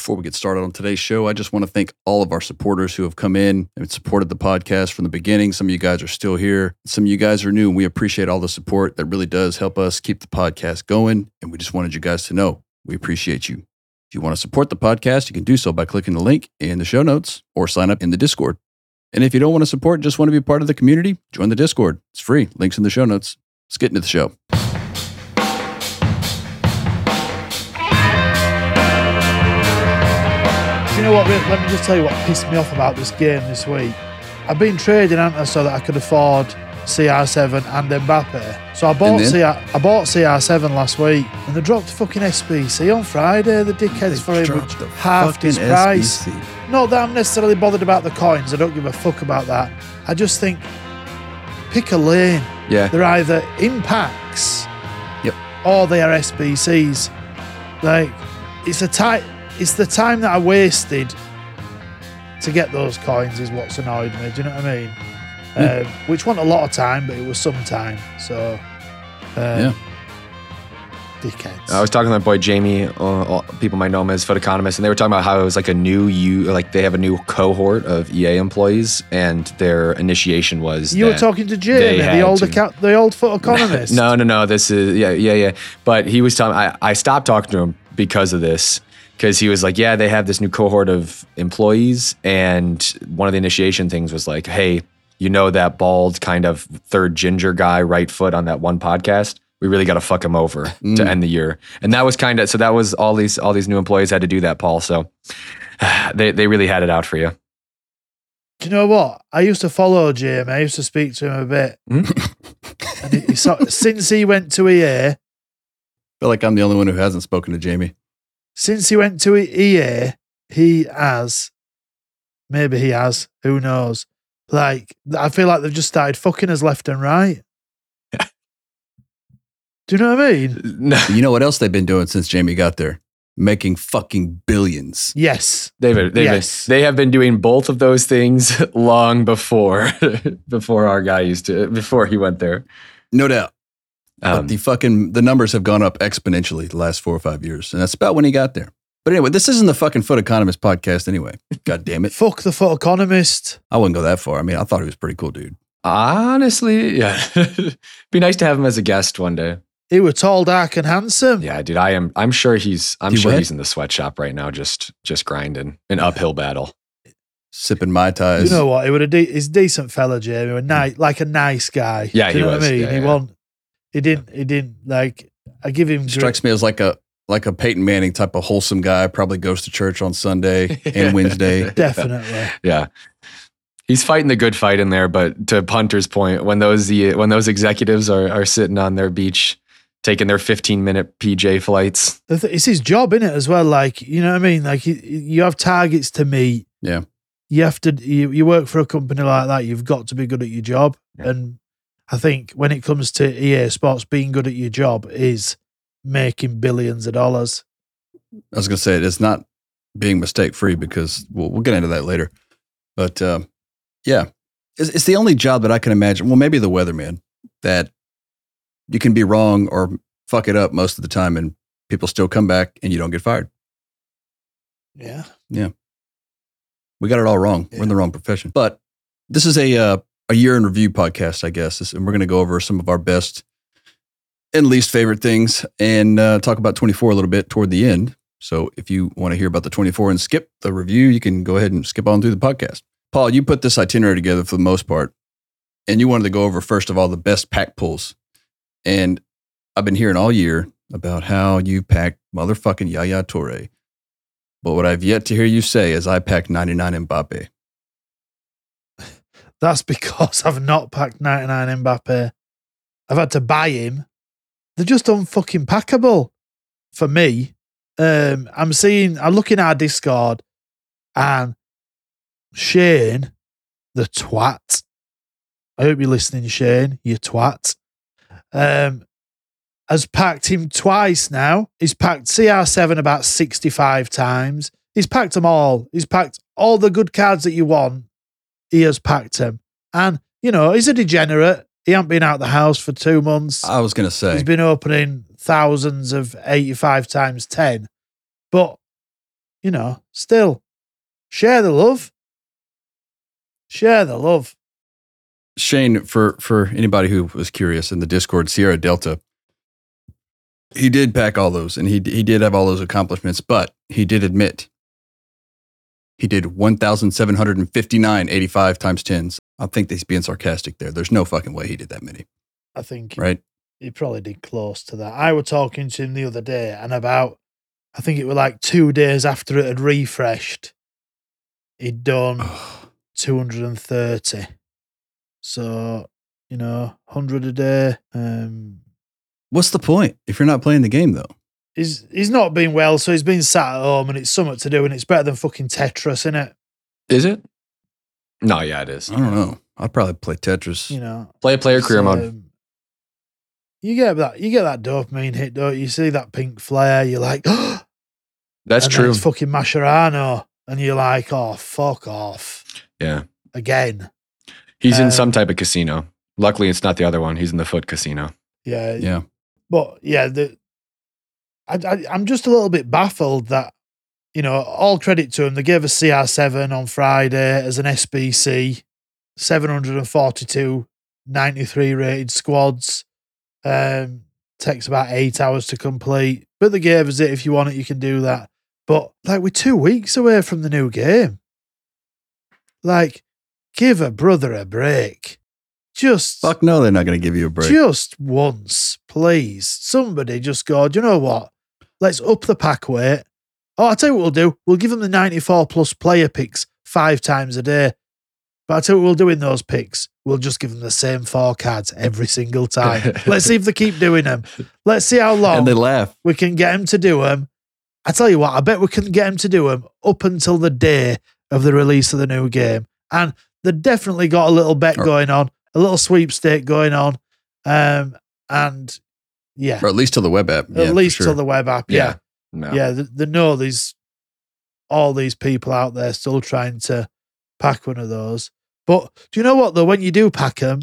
Before we get started on today's show, I just want to thank all of our supporters who have come in and supported the podcast from the beginning. Some of you guys are still here. Some of you guys are new, and we appreciate all the support. That really does help us keep the podcast going. And we just wanted you guys to know we appreciate you. If you want to support the podcast, you can do so by clicking the link in the show notes or sign up in the Discord. And if you don't want to support, just want to be part of the community, join the Discord. It's free. Links in the show notes. Let's get into the show. You know what? Let me just tell you what pissed me off about this game this week. I've been trading, haven't I, so that I could afford CR7 and Mbappe. So I bought CR, I bought CR7 last week, and they dropped fucking SBC on Friday. The dickheads for him half his price. SBC. Not that I'm necessarily bothered about the coins. I don't give a fuck about that. I just think pick a lane. Yeah. They're either impacts Yep. or they are SBCs. Like it's a time it's the time that I wasted to get those coins is what's annoyed me. Do you know what I mean? Um, which wasn't a lot of time, but it was some time. So um, Yeah. dickheads. I was talking to my boy Jamie. Uh, people might know him as FUT Economist, and they were talking about how it was like a new you, like they have a new cohort of EA employees, and their initiation was. you were talking to they Jamie, the old to- account, the old FUT Economist. No, no, no. This is yeah, yeah, yeah. But he was telling. I I stopped talking to him because of this. Because he was like, yeah, they have this new cohort of employees, and one of the initiation things was like, hey, you know that bald kind of third ginger guy, right foot on that one podcast. We really got to fuck him over to Mm. end the year, and that was kind of so. That was all these all these new employees had to do that, Paul. So they they really had it out for you. Do you know what? I used to follow Jamie. I used to speak to him a bit. Hmm? and he, he saw, since he went to EA, feel like I'm the only one who hasn't spoken to Jamie. Since he went to EA, he has, maybe he has, who knows? Like, I feel like they've just started fucking us left and right. Do you know what I mean? No, You know what else they've been doing since Jamie got there? Making fucking billions. Yes. They've, they've Yes. they have been doing both of those things long before before our guy used to before he went there. No doubt. Um, but the fucking the numbers have gone up exponentially the last four or five years. And that's about when he got there. But anyway, this isn't the fucking FUT Economist podcast anyway. God damn it. Fuck the FUT Economist. I wouldn't go that far. I mean, I thought he was a pretty cool dude. honestly, yeah, be nice to have him as a guest one day. He was tall, dark, and handsome. Yeah, dude, I am. I'm sure he's. I'm He sure what? he's in the sweatshop right now, just just grinding an uphill battle. Sipping Mai You know what? He would a de- he's a decent fella, Jamie. A nice, like a nice guy. Yeah, Do you he know was. what I mean? Yeah, he yeah. won. He didn't. He didn't like. I give him. gr- Strikes me as like a like a Peyton Manning type of wholesome guy. Probably goes to church on Sunday and Wednesday. Definitely. Yeah. He's fighting the good fight in there, but to Punter's point, when those the when those executives are are sitting on their beach taking their 15 minute PJ flights. It's his job, in it, as well? Like, you know what I mean? Like, you, you have targets to meet. Yeah. You have to, you, you work for a company like that, you've got to be good at your job. Yeah. And I think when it comes to EA Sports, being good at your job is making billions of dollars. I was gonna say it's not being mistake free because we'll we'll get into that later. But um, Yeah. It's, it's the only job that I can imagine. Well, maybe the weatherman that you can be wrong or fuck it up most of the time and people still come back and you don't get fired. Yeah. Yeah, we got it all wrong. We're in the wrong profession. But this is a uh, a year in review podcast, I guess, and we're going to go over some of our best and least favorite things and uh, talk about 24 a little bit toward the end. So if you want to hear about the 24 and skip the review, you can go ahead and skip on through the podcast. Paul, you put this itinerary together for the most part, and you wanted to go over first of all the best pack pulls. And I've been hearing all year about how you packed motherfucking Yaya Toure. But what I've yet to hear you say is I packed 99 Mbappe. That's because I've not packed 99 Mbappe. I've had to buy him. They're just unfucking packable for me. Um, I'm seeing, I'm looking at our Discord and Shane, the twat. I hope you're listening, Shane, you twat. Um, has packed him twice now. He's packed CR7 about 65 times. He's packed them all. He's packed all the good cards that you want he has packed him. And, you know, he's a degenerate. He hasn't been out the house for two months. I was going to say, He's been opening thousands of 85 times 10. But, you know, still, share the love. Share the love. Shane, for for anybody who was curious in the Discord, Sierra Delta, he did pack all those, and he he did have all those accomplishments, but he did admit he did one thousand seven hundred and fifty nine eighty five times tens. I think he's being sarcastic there. There's no fucking way he did that many, I think he, right? he probably did close to that. I was talking to him the other day, and about, I think it was like two days after it had refreshed, he'd done 230. So, you know, 100 a day. Um, What's the point if you're not playing the game though? He's he's not been well, so he's been sat at home and it's something to do and it's better than fucking Tetris, isn't it? Is it? No, yeah, it is. I don't know. I'd probably play Tetris. You know. Play a player career it's, mode. um, you get that you get that dopamine hit, don't you? You see that pink flare, you're like, oh, That's and true. It's fucking Mascherano, and you're like, oh fuck off Yeah. again. He's in Um, some type of casino. Luckily, it's not the other one. He's in the foot casino. Yeah, Yeah. But yeah, the I, I I'm just a little bit baffled that you know all credit to them. They gave us CR7 on Friday as an SBC, 742 93 rated squads. Um, takes about eight hours to complete, but they gave us it. If you want it, you can do that. But like we're two weeks away from the new game. Like, give a brother a break. Just Fuck no, they're not going to give you a break. just once, please. Somebody just go, do you know what? Let's up the pack weight. Oh, I'll tell you what we'll do. We'll give them the 94 plus player picks five times a day. But I'll tell you what we'll do in those picks. We'll just give them the same four cards every single time. Let's see if they keep doing them. Let's see how long and they laugh. we can get them to do them. I tell you what, I bet we can get them to do them up until the day of the release of the new game. And they definitely got a little bet going on, a little sweepstake going on. Um, and yeah, Or at least to the web app. At for least sure. till the web app. Yeah. No. Yeah. They, they know there's all these people out there still trying to pack one of those. But do you know what though? When you do pack them,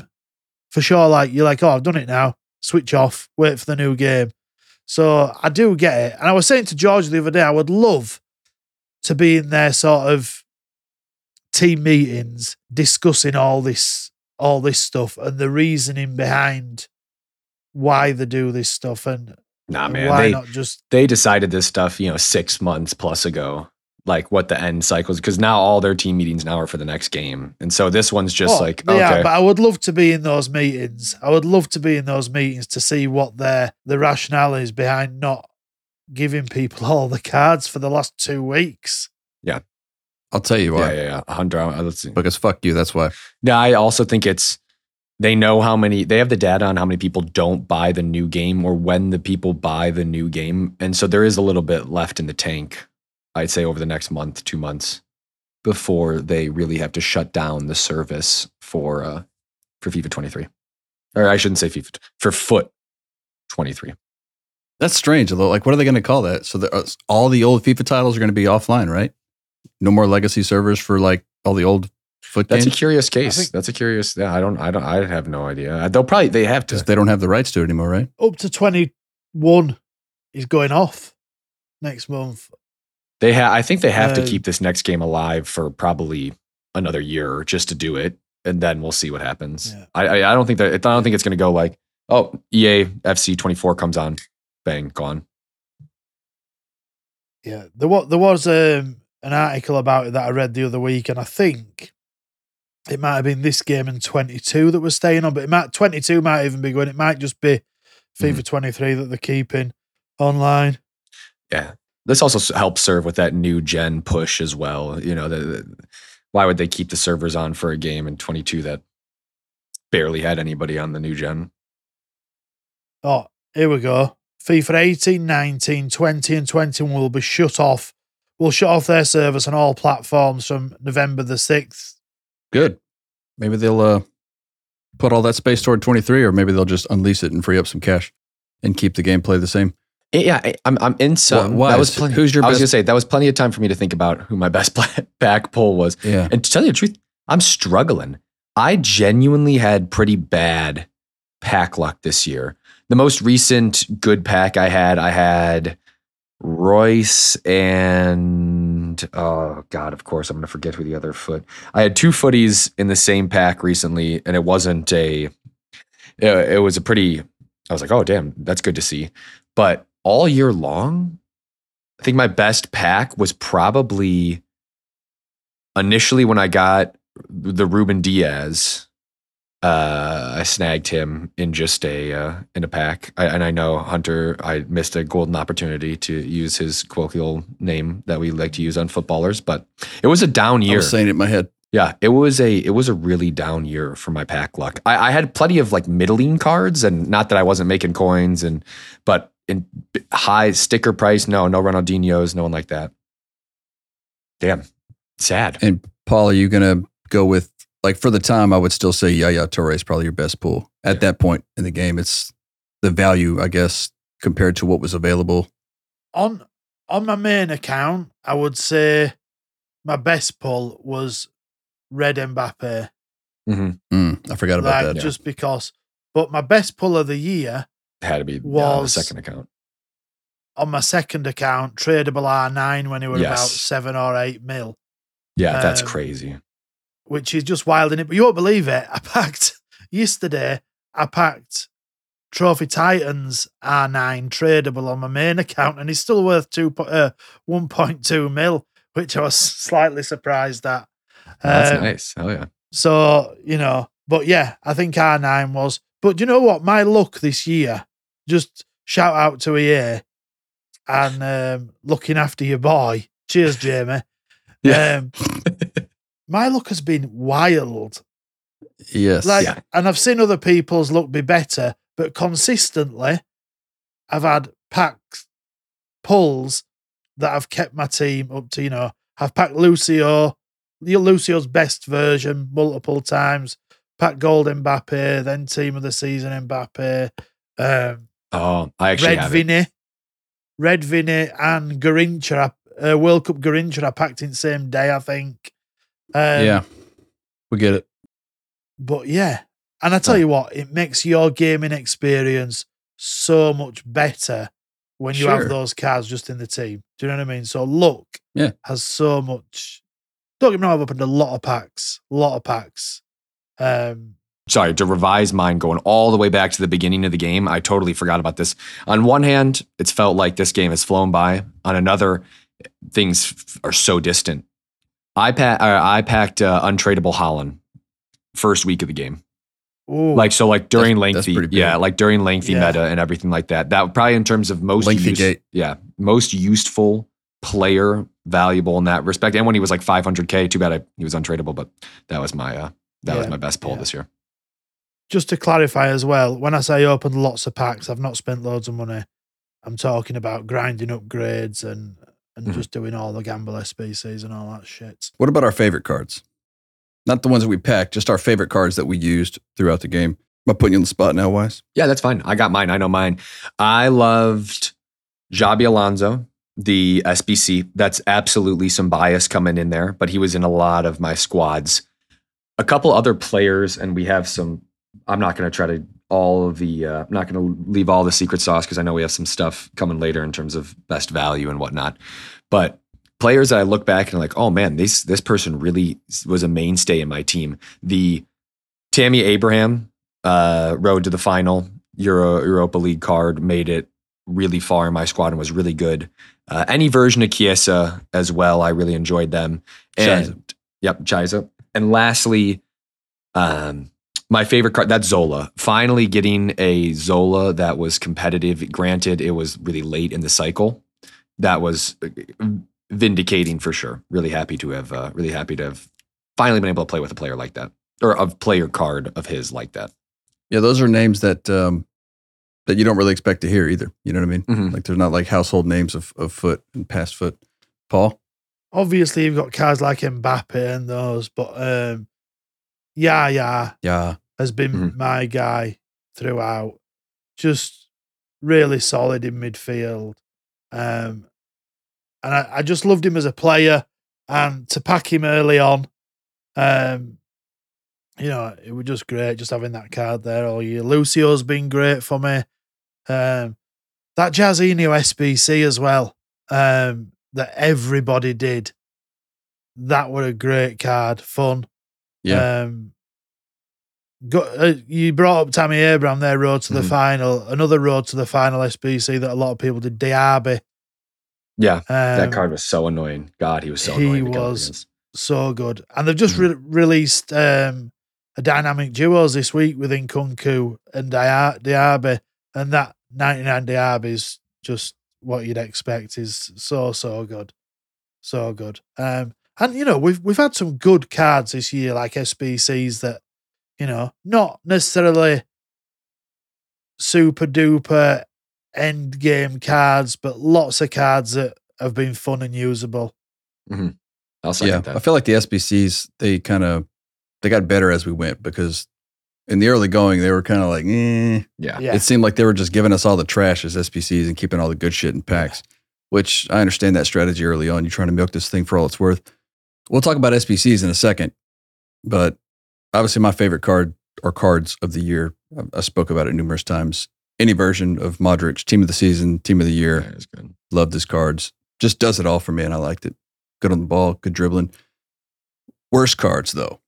for sure, like you're like, oh, I've done it now. Switch off, wait for the new game. So I do get it. And I was saying to George the other day, I would love to be in their sort of team meetings discussing all this, all this stuff and the reasoning behind why they do this stuff and Nah, and man. why They not just they decided this stuff, you know, six months plus ago, like what the end cycles, because now all their team meetings now are for the next game, and so this one's just Oh, like they are, okay, but I would love to be in those meetings. I would love to be in those meetings to see what their the rationale is behind not giving people all the cards for the last two weeks. Yeah, I'll tell you why. yeah, yeah, a hundred. uh, Let's see. Because fuck you. That's why. Yeah, I also think it's they know how many they have the data on how many people don't buy the new game or when the people buy the new game, and so there is a little bit left in the tank. I'd say over the next month, two months, before they really have to shut down the service for uh for FIFA 23, or I shouldn't say FIFA for FUT 23. That's strange. Although, like, what are they going to call that? So uh, all the old FIFA titles are going to be offline, right? No more legacy servers for like all the old foot That's games? a curious case. think- That's a curious. Yeah, I don't. I don't. I have no idea. They'll probably. They have to. they don't have the rights to it anymore, right? Up to 21 is going off next month. They have. I think they have to Uh, keep this next game alive for probably another year just to do it, and then we'll see what happens. Yeah. I, I. I don't think that. I don't think it's going to go like, oh, EA FC twenty four comes on, bang, gone. Yeah, there was there was um, an article about it that I read the other week, and I think it might have been this game and twenty two that was staying on, but it might twenty two might even be going. It might just be FIFA mm. twenty three that they're keeping online. Yeah. This also helps serve with that new gen push as well. You know, the, the- why would they keep the servers on for a game in 22 that barely had anybody on the new gen? Oh, here we go. FIFA 18, 19, 20, and 21 will be shut off. Will shut off their service on all platforms from November the 6th. Good. Maybe they'll uh, put all that space toward 23, or maybe they'll just unleash it and free up some cash and keep the gameplay the same. Yeah, I- I'm, I'm in some. why That was plenty, who's your I was best- gonna say that was plenty of time for me to think about who my best back pull was. Yeah. And to tell you the truth, I'm struggling. I genuinely had pretty bad pack luck this year. The most recent good pack I had, I had Reus and oh god, of course I'm gonna forget who the other foot. I had two FUTTIES in the same pack recently, and it wasn't a. It, it was a pretty. I was like, oh damn, that's good to see. But all year long, I think my best pack was probably initially when I got the Ruben Dias. Uh, I snagged him in just a uh, in a pack, I, and I know Hunter. I missed a golden opportunity to use his colloquial name that we like to use on footballers, but it was a down I year. was saying it in my head. Yeah, it was a it was a really down year for my pack luck. I, I had plenty of like middling cards, and not that I wasn't making coins, and but in high sticker price, no, no Ronaldinho's, no one like that. Damn, sad. And Paul, are you going to go with, like, for the time, I would still say Yaya Toure is probably your best pull at that point in the game. It's the value, I guess, compared to what was available. On on my main account, I would say my best pull was Red Mbappe. hmm Mm, I forgot about like, that. just because. But my best pull of the year Had to be yeah, on the Was- second account. on my second account, tradable R9 when it was about seven or eight mil. Yeah, that's Um, crazy. Which is just wild in it. But you won't believe it. I packed yesterday. I packed Trophy Titans R9 tradable on my main account, and it's still worth two uh, one point two mil, which I was slightly surprised at. That's Um, nice. Oh yeah. So you know, but yeah, I think R9 was. But you know what? My luck this year. Just shout out to EA and um, looking after your boy. Cheers, Jamie. Yeah. Um, my luck has been wild. yes. Like, Yeah. and I've seen other people's look be better, but consistently, I've had packs, pulls that have kept my team up to, you know, I've packed Lucio, Lucio's best version multiple times, packed Gold Mbappe, then team of the season Mbappe, um, Oh, I actually Red have it. Vinny, Red Vinny, and Garrincha, uh, World Cup Garrincha, I packed in the same day, I think. Um, yeah. We get it. But yeah, and I tell Huh. you what, it makes your gaming experience so much better when you Sure. have those cards just in the team. Do you know what I mean? So luck Yeah. has so much. Don't get me wrong, I've opened a lot of packs, a lot of packs. Um, sorry, to revise mine going all the way back to the beginning of the game. I totally forgot about this. On one hand, it's felt like this game has flown by. On another, things are so distant. I, pa- uh, I packed uh, untradeable Haaland first week of the game. ooh, Like so, like during That's- that's lengthy, pretty big. yeah, like during lengthy Yeah. meta and everything like that. That probably in terms of most Lengthy use- gate. yeah, most useful player, valuable in that respect. And when he was like 500k, too bad I, he was untradeable, but that was my uh, that was my best pull yeah. this year. just to clarify as well, when I say opened lots of packs, I've not spent loads of money. I'm talking about grinding upgrades and and Mhm. just doing all the gamble SBCs and all that shit. What about our favorite cards? Not the ones that we packed, just our favorite cards that we used throughout the game. Am I putting you on the spot now, Wyse? Yeah, that's fine. I got mine. I know mine. I loved Xabi Alonso, the SBC. That's absolutely some bias coming in there, but he was in a lot of my squads. a couple other players, and we have some. I'm not going to try to all of the. Uh, I'm not going to leave all the secret sauce because I know we have some stuff coming later in terms of best value and whatnot. But players that I look back and like, oh man, this this person really was a mainstay in my team. The Tammy Abraham uh, road to the final Euro Europa League card made it really far in my squad and was really good. Uh, any version of Chiesa as well, I really enjoyed them. And Chiesa. yep, Chiesa. And lastly, um, my favorite card that's Zola. Finally getting a Zola that was competitive. Granted, it was really late in the cycle. That was uh, vindicating for sure. Really happy to have uh, really happy to have finally been able to play with a player like that. Or a player card of his like that. Yeah, those are names that um, that you don't really expect to hear either. You know what I mean? Mhm. Like they're not like household names of, of foot and past foot. Paul? Obviously, you've got cards like Mbappe and those, but um, yeah, yeah, Yeah. has been Mhm. my guy throughout. Just really solid in midfield. Um, and I, I just loved him as a player and to pack him early on. Um, you know, it was just great just having that card there all year. Lucio's been great for me. Um, that Jairzinho SBC as well, um, that everybody did. That were a great card, fun. Yeah. Um, go, uh, you brought up Tammy Abraham there, road to the Mhm. final. Another road to the final SBC that a lot of people did. Diaby. Yeah, Um, that card was so annoying. God, he was so he annoying. to go was- so good. And they've just Mhm. re- released um, a dynamic duos this week with Nkunku and Dia- Diaby, and that 99 Diaby is just what you'd expect. is so so good, so good. Um, and you know we've we've had some good cards this year, like SBCs that you know not necessarily super duper end game cards, but lots of cards that have been fun and usable. I'll second Yeah. that. I feel like the SBCs, they kind of they got better as we went because in the early going, they were kind of like, eh. yeah. Yeah. It seemed like they were just giving us all the trash as SBCs and keeping all the good shit in packs, which I understand that strategy early on. You're trying to milk this thing for all it's worth. We'll talk about SBCs in a second, but obviously my favorite card or cards of the year. I- I spoke about it numerous times. Any version of Modric, team of the season, team of the year. Yeah. Loved his cards. Just does it all for me, and I liked it. Good on the ball, good dribbling. Worst cards, though.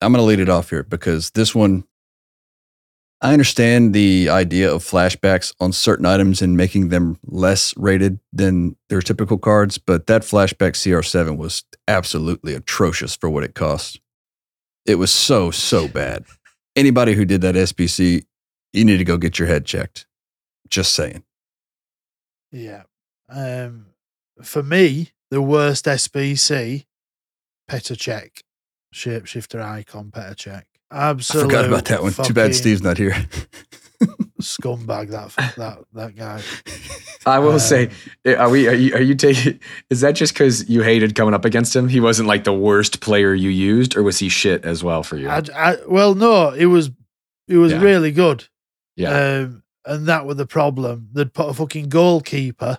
I'm going to lead it off here because this one, I understand the idea of flashbacks on certain items and making them less rated than their typical cards, but that flashback CR7 was absolutely atrocious for what it cost. It was so, so bad. Anybody who did that SBC, you need to go get your head checked. Just saying. Yeah. Um, for me, the worst SBC, Petr Cech, shapeshifter icon Petr Cech. I forgot about that one. Too bad Steve's not here. scumbag. That that that guy. I will Um, say, eh, are we? Are you? Are you taking? Is that just because you hated coming up against him? He wasn't like the worst player you used, or was he shit as well for you? I, I, well, no, it was it was Yeah. really good. yeah, Um, and that was the problem. They'd put a fucking goalkeeper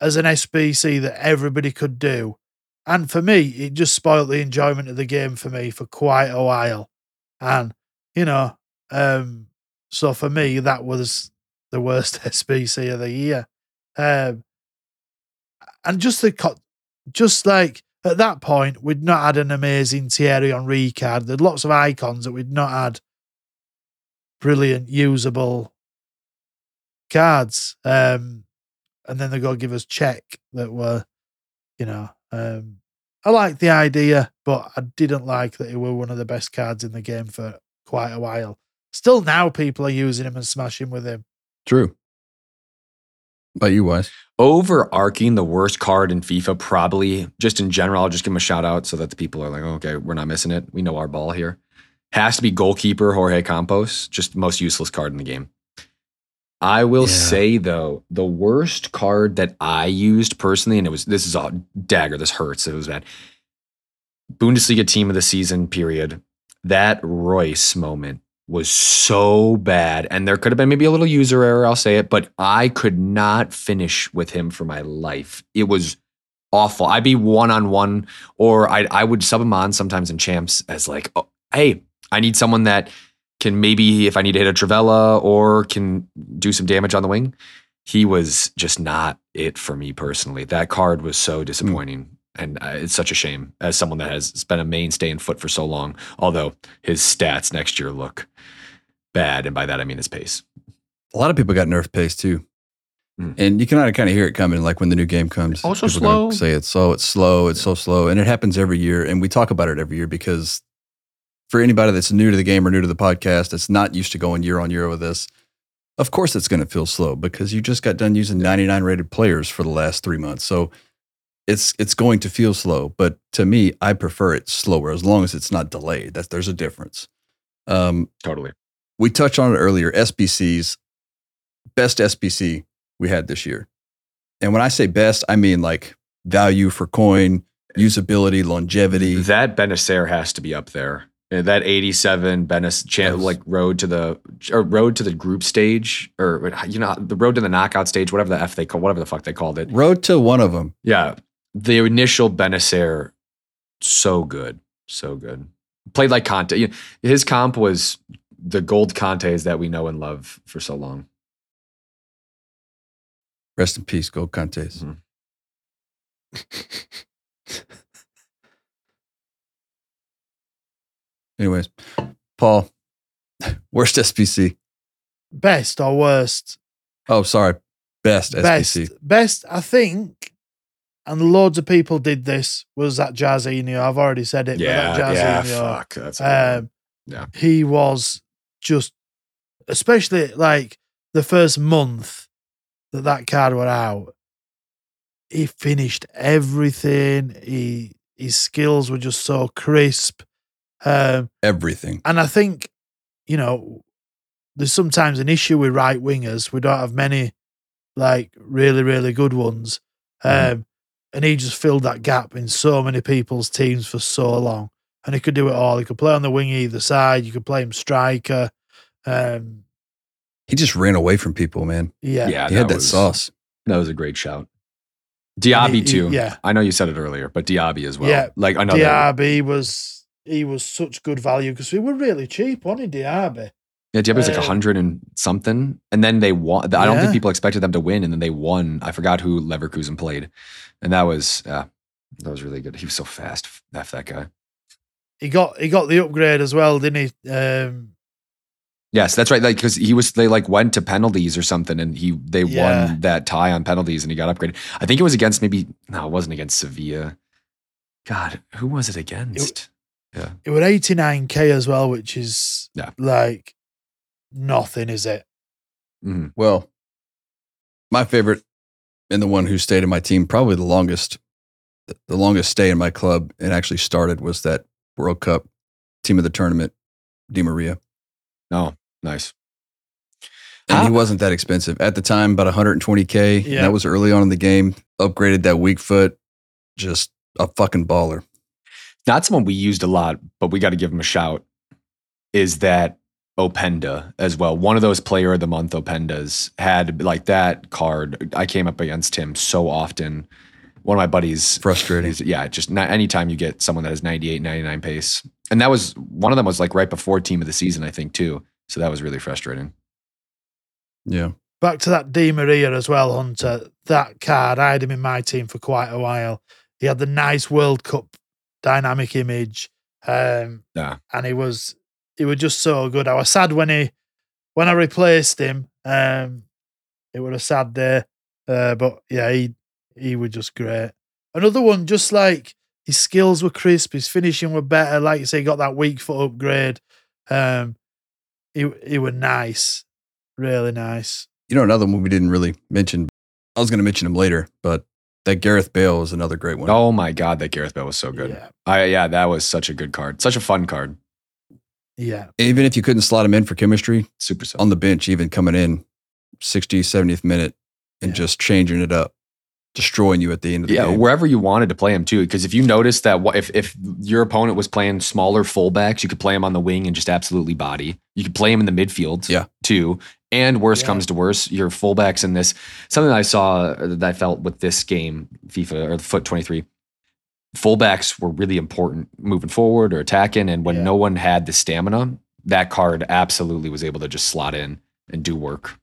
as an SBC that everybody could do. And for me, it just spoiled the enjoyment of the game for me for quite a while. And, you know, um, so for me, that was the worst SBC of the year. Um, and just the, co- just like at that point, we'd not had an amazing Thierry Henry card. There'd lots of icons that we'd not had brilliant usable cards. Um, and then they go give us Cech that were, you know, um, I like the idea, but I didn't like that it were one of the best cards in the game for quite a while. Still now people are using him and smashing with him. True. But you, Wyse? overarching the worst card in FIFA, probably just in general. I'll just give him a shout out so that the people are like, okay, we're not missing it. We know our ball here. Has to be goalkeeper Jorge Campos, just most useless card in the game. I will Yeah. say though, the worst card that I used personally, and it was this is a dagger. This hurts. It was bad. Bundesliga team of the season period. That Reus moment was so bad. And there could have been maybe a little user error, I'll say it, but I could not finish with him for my life. It was awful. I'd be one on one, or I I would sub him on sometimes in champs as like, oh, hey, I need someone that can maybe if I need to hit a Trivela or can do some damage on the wing. He was just not it for me personally. That card was so disappointing. And uh, it's such a shame as someone that has been a mainstay in foot for so long. Although his stats next year look bad, and by that I mean his pace. A lot of people got nerf pace too. Mm. And you can kind of hear it coming, like when the new game comes. Also people are gonna Oh, slow. Say it's slow, it's slow, it's so slow, and it happens every year. And we talk about it every year because for anybody that's new to the game or new to the podcast, that's not used to going year on year with this, of course it's going to feel slow because you just got done using 99 rated players for the last three months. So it's it's going to feel slow. But to me, I prefer it slower as long as it's not delayed. That's there's a difference. Um, Totally. we touched on it earlier. SBCs, best SBC we had this year. And when I say best, I mean like value for coin, usability, longevity. That Bennacer has to be up there. That 87 Benis chan like road to the or road to the group stage or you know the road to the knockout stage, whatever the f they call whatever the fuck they called it. Road to one of them. Yeah, the initial Bennacer, so good, so good. Played like Kanté. You know, his comp was the gold Kantés that we know and love for so long. Rest in peace, Gold Kantés. Mhm. Anyways, Paul, worst SBC. Best or worst? Oh, sorry. Best Best. SBC. Best, I think, and loads of people did this, was that Jairzinho. I've already said it. Yeah, but that yeah, fuck. That's a good one. um, Yeah. he was just, especially like the first month that that card went out, he finished everything. He his skills were just so crisp, um, Everything. and I think you know there's sometimes an issue with right wingers. We don't have many like really really good ones, um, Mm-hmm. and he just filled that gap in so many people's teams for so long. And he could do it all. He could play on the wing either side. You could play him striker. Um, He just ran away from people, man. yeah, yeah, he had that was- sauce. That was a great shout. Diaby he- too. yeah. I know you said it earlier, but Diaby as well. Yeah, like another. Diaby was he was such good value because we were really cheap, wasn't he, Diaby? Yeah, Diaby was like Uh, a hundred and something, and then they won. I don't Yeah. think people expected them to win, and then they won. I forgot who Leverkusen played, and that was yeah, that was really good. He was so fast. F that guy. He got he got the upgrade as well, didn't he? Um, Yes, that's right. Like because he was they like went to penalties or something, and he they Yeah. won that tie on penalties, and he got upgraded. I think it was against maybe no, it wasn't against Sevilla. God, who was it against? it was eighty nine k as well, which is Yeah. like nothing, is it? Mhm. Well, my favorite and the one who stayed in my team probably the longest, the longest stay in my club and actually started was that World Cup team of the tournament, Di Maria. Oh, nice. And How- he wasn't that expensive at the time, about 120k. and Yeah. that was early on in the game. Upgraded that weak foot, just a fucking baller. Not someone we used a lot, but we got to give him a shout, is that Openda as well. One of those player of the month Opendas had like that card. I came up against him so often. One of my buddies, Frustrating. he's- yeah, just not anytime you get someone that has 98, 99 pace. And that was one of them was like right before team of the season, I think, too. So that was really frustrating. Yeah. Back to that Di Maria as well, Hunter. That card, I had him in my team for quite a while. He had the nice World Cup dynamic image. Um, Yeah. and he was he was just so good. I was sad when he when I replaced him. Um, it was a sad day. Uh, but yeah, he he was just great. Another one, just like his skills were crisp, his finishing were better. Like you say, he got that weak foot upgrade. Um, he he was nice, really nice. You know, another one we didn't really mention. I was going to mention him later, but that Gareth Bale is another great one. Oh my God, that Gareth Bale was so good. Yeah, I, yeah, that was such a good card. Such a fun card. yeah, Even if you couldn't slot him in for chemistry Super so. on the bench, even coming in 60th, 70th minute and Yeah. just changing it up, destroying you at the end of the Yeah, game. wherever you wanted to play him too. Because if you noticed that if if your opponent was playing smaller fullbacks, you could play him on the wing and just absolutely body. You could play him in the midfield, Yeah. too, And worse Yeah. comes to worse, your fullbacks in this. Something I saw that I felt with this game, FIFA or the FUT 23, fullbacks were really important moving forward or attacking. And when Yeah. no one had the stamina, that card absolutely was able to just slot in and do work.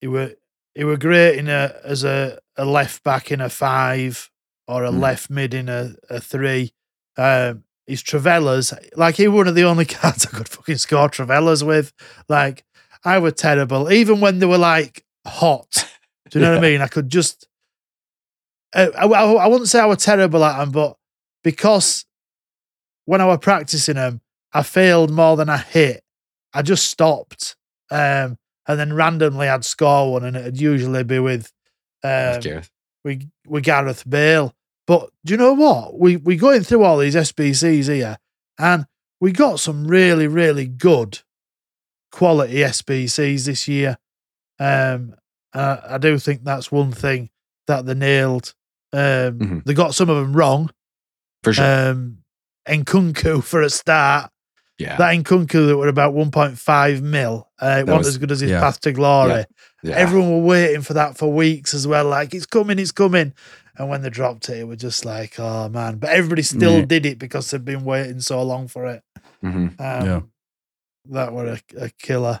He were he were great in a as a, a left back in a five or a Mm. left mid in a, a three. Um his Trivelas, like he was one of the only cards I could fucking score Trivelas with. Like I were terrible, even when they were like hot. Do you know what I mean? I could just. Uh, I, I, I wouldn't say I were terrible at them, but because when I were practicing them, I failed more than I hit. I just stopped. Um, and then randomly I'd score one, and it'd usually be with um, Gareth. with, with Gareth Bale. But do you know what? We we going through all these SBCs here, and we got some really really good quality SBCs this year. Um, uh, I do think that's one thing that they nailed. Um, Mhm. They got some of them wrong. For sure. Um, Nkunku for a start. yeah. That Nkunku that were about 1.5 mil. Uh, it That wasn't was- as good as his yeah. path to glory. yeah. Everyone were waiting for that for weeks as well. Like, it's coming, it's coming. And when they dropped it, it was just like, oh man. But everybody still Yeah. did it because they've been waiting so long for it. Mhm. Um, Yeah. That were a, a killer.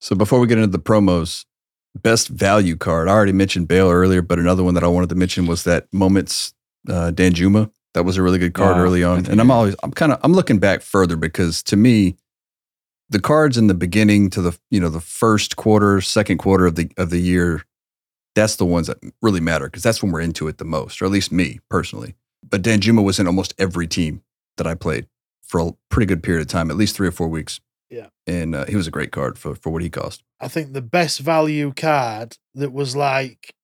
So before we get into the promos, best value card. I already mentioned Bale earlier, but another one that I wanted to mention was that Moments uh, Danjuma. That was a really good card Yeah, early on. And I'm always I'm kind of I'm looking back further because to me, the cards in the beginning to the you know the first quarter, second quarter of the of the year, that's the ones that really matter because that's when we're into it the most, or at least me personally. But Danjuma was in almost every team that I played for a pretty good period of time, at least three or four weeks. Yeah. and uh, he was a great card for for what he cost. I think the best value card that was like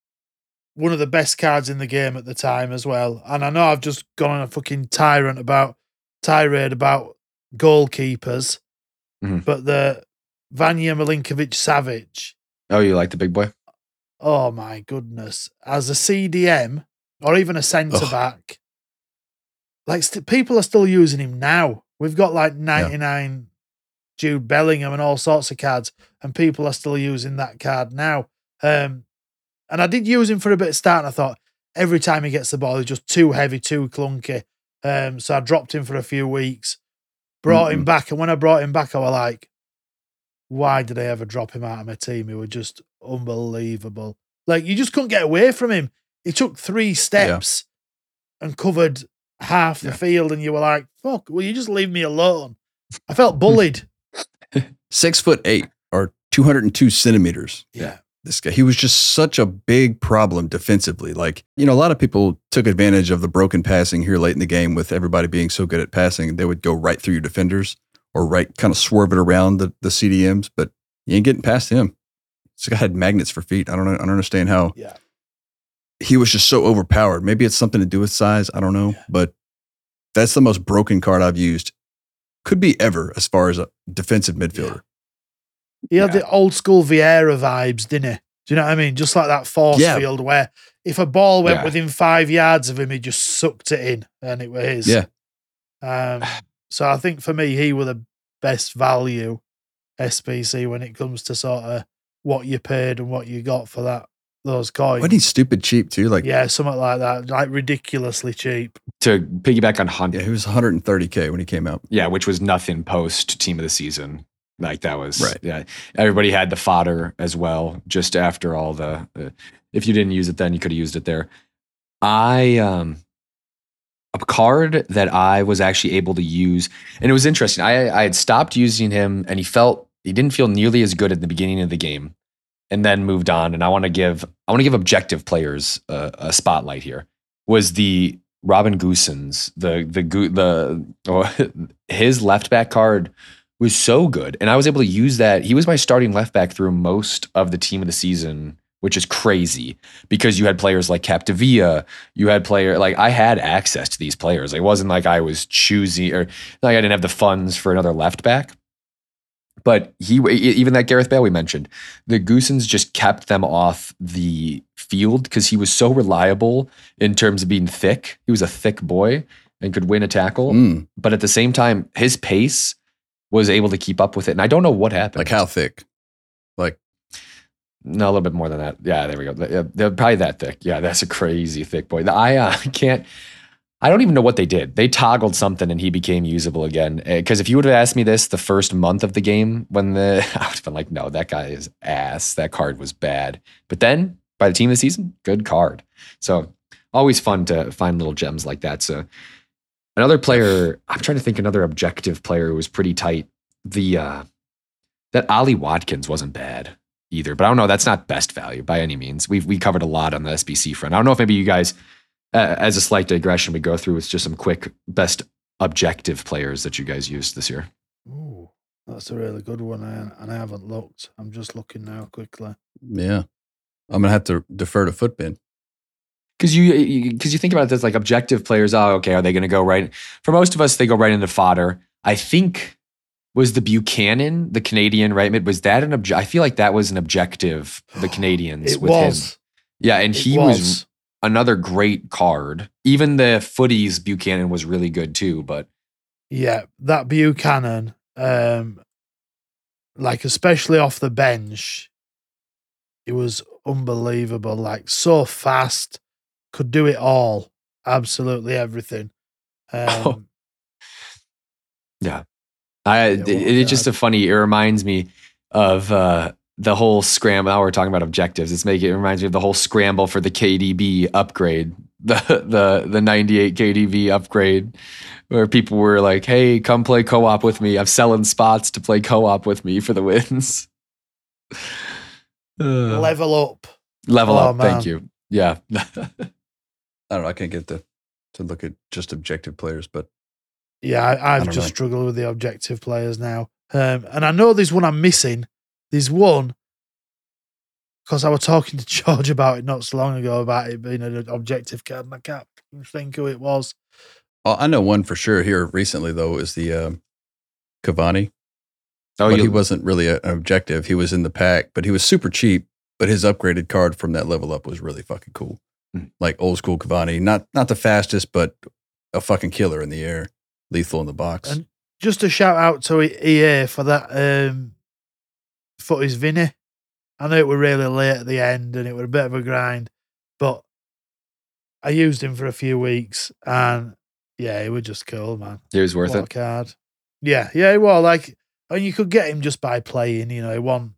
one of the best cards in the game at the time as well. And I know I've just gone on a fucking tyrant about tirade about goalkeepers, Mhm. but the Vanja Milinkovic Savic, Oh, you like the big boy? oh my goodness, as a CDM or even a centre back, like st- people are still using him now. We've got like 99 Jude Bellingham and all sorts of cards, and people are still using that card now. Um, and I did use him for a bit of start, and I thought every time he gets the ball, he's just too heavy, too clunky. Um, so I dropped him for a few weeks, brought him Mm-mm. back, and when I brought him back, I was like, why did I ever drop him out of my team? He was just unbelievable. Like you just couldn't get away from him. He took three steps and covered half the Yeah. field, and you were like, "Fuck, will you just leave me alone?" I felt bullied. Six foot eight or 202 centimeters. yeah, This guy, he was just such a big problem defensively. Like, you know, a lot of people took advantage of the broken passing here late in the game with everybody being so good at passing. They would go right through your defenders or right kind of swerve it around the, the CDMs, but you ain't getting past him. This guy had magnets for feet. I don't know. I don't understand how yeah. he was just so overpowered. Maybe it's something to do with size. I don't know, Yeah. but that's the most broken card I've used. Could be ever as far as a defensive midfielder. He had the old school Vieira vibes, didn't he? Do you know what I mean? Just like that force Yeah. field where if a ball went Yeah. within five yards of him, he just sucked it in and it was his. Yeah. Um, so I think for me, he were the best value SBC when it comes to sort of what you paid and what you got for that those coins. Wasn't he stupid cheap too? Like yeah, something like that, like ridiculously cheap. to piggyback on Hunt. Yeah, he was 130k when he came out. Yeah, which was nothing post team of the season. Like that was Right. Yeah, everybody had the fodder as well. Just after all the, uh, if you didn't use it then, you could have used it there. I um, a card that I was actually able to use, and it was interesting. I I had stopped using him, and he felt he didn't feel nearly as good at the beginning of the game, and then moved on. And I want to give I want to give objective players a, a spotlight here. Was the Robin Gosens the the the oh, his left back card was so good, and I was able to use that. He was my starting left back through most of the team of the season, which is crazy because you had players like Capdevila, you had player like I had access to these players. It wasn't like I was choosing or like I didn't have the funds for another left back. But he even that Gareth Bale we mentioned, the Gosens just kept them off the field because he was so reliable in terms of being thick. He was a thick boy and could win a tackle. Mm, But at the same time, his pace was able to keep up with it. And I don't know what happened. like how thick? Like No, a little bit more than that. Yeah, there we go. They're probably that thick. Yeah, that's a crazy thick boy. I uh, can't. I don't even know what they did. They toggled something and he became usable again. Because if you would have asked me this the first month of the game, when the I would have been like, no, that guy is ass. That card was bad. But then by the team of the season, good card. So always fun to find little gems like that. So another player, I'm trying to think another objective player who was pretty tight. The uh that Ollie Watkins wasn't bad either. But I don't know. That's not best value by any means. We've we covered a lot on the SBC front. I don't know if maybe you guys, uh, as a slight digression, we go through with just some quick best objective players that you guys used this year. Ooh, that's a really good one, and and I haven't looked. I'm just looking now quickly. yeah, I'm gonna have to defer to FUTBIN. Because you because you think about this like objective players. Oh, okay, are they going to go right? For most of us, they go right into fodder. I think was the Buchanan, the Canadian right mid. Was that an object? I feel like that was an objective. The Canadians It with was. him. Yeah, and It he was. was. another great card. Even the FUTTIES Buchanan was really good too. But Yeah, that Buchanan, um, like especially off the bench, it was unbelievable. Like so fast, could do it all, absolutely everything. Um, yeah, I it, it's just a funny. It reminds me of uh, the whole scramble. Now we're talking about objectives. It's making it reminds me of the whole scramble for the KDB upgrade, the the the 98 KDB upgrade, where people were like, "Hey, come play co-op with me. I'm selling spots to play co-op with me for the wins." Uh, level up. level Oh, up. Thank you. Yeah. I don't know. I can't get to to look at just objective players, but Yeah, I, I've don't just know. struggled with the objective players now. Um, and I know there's one I'm missing. There's one because I was talking to George about it not so long ago about it being an objective card, and I can't think who it was. oh, I know one for sure here recently though is the um, Cavani. Oh, but you- he wasn't really an objective. He was in the pack, but he was super cheap. But his upgraded card from that level up was really fucking cool. Like old school Cavani, not not the fastest, but a fucking killer in the air, lethal in the box. And just a shout out to EA for that um, FUTTIES Vinny. I know it were really late at the end and it was a bit of a grind, but I used him for a few weeks and yeah, he was just cool, man. He was worth What a it. card. Yeah, yeah, well, like, and you could get him just by playing. You know, it wasn't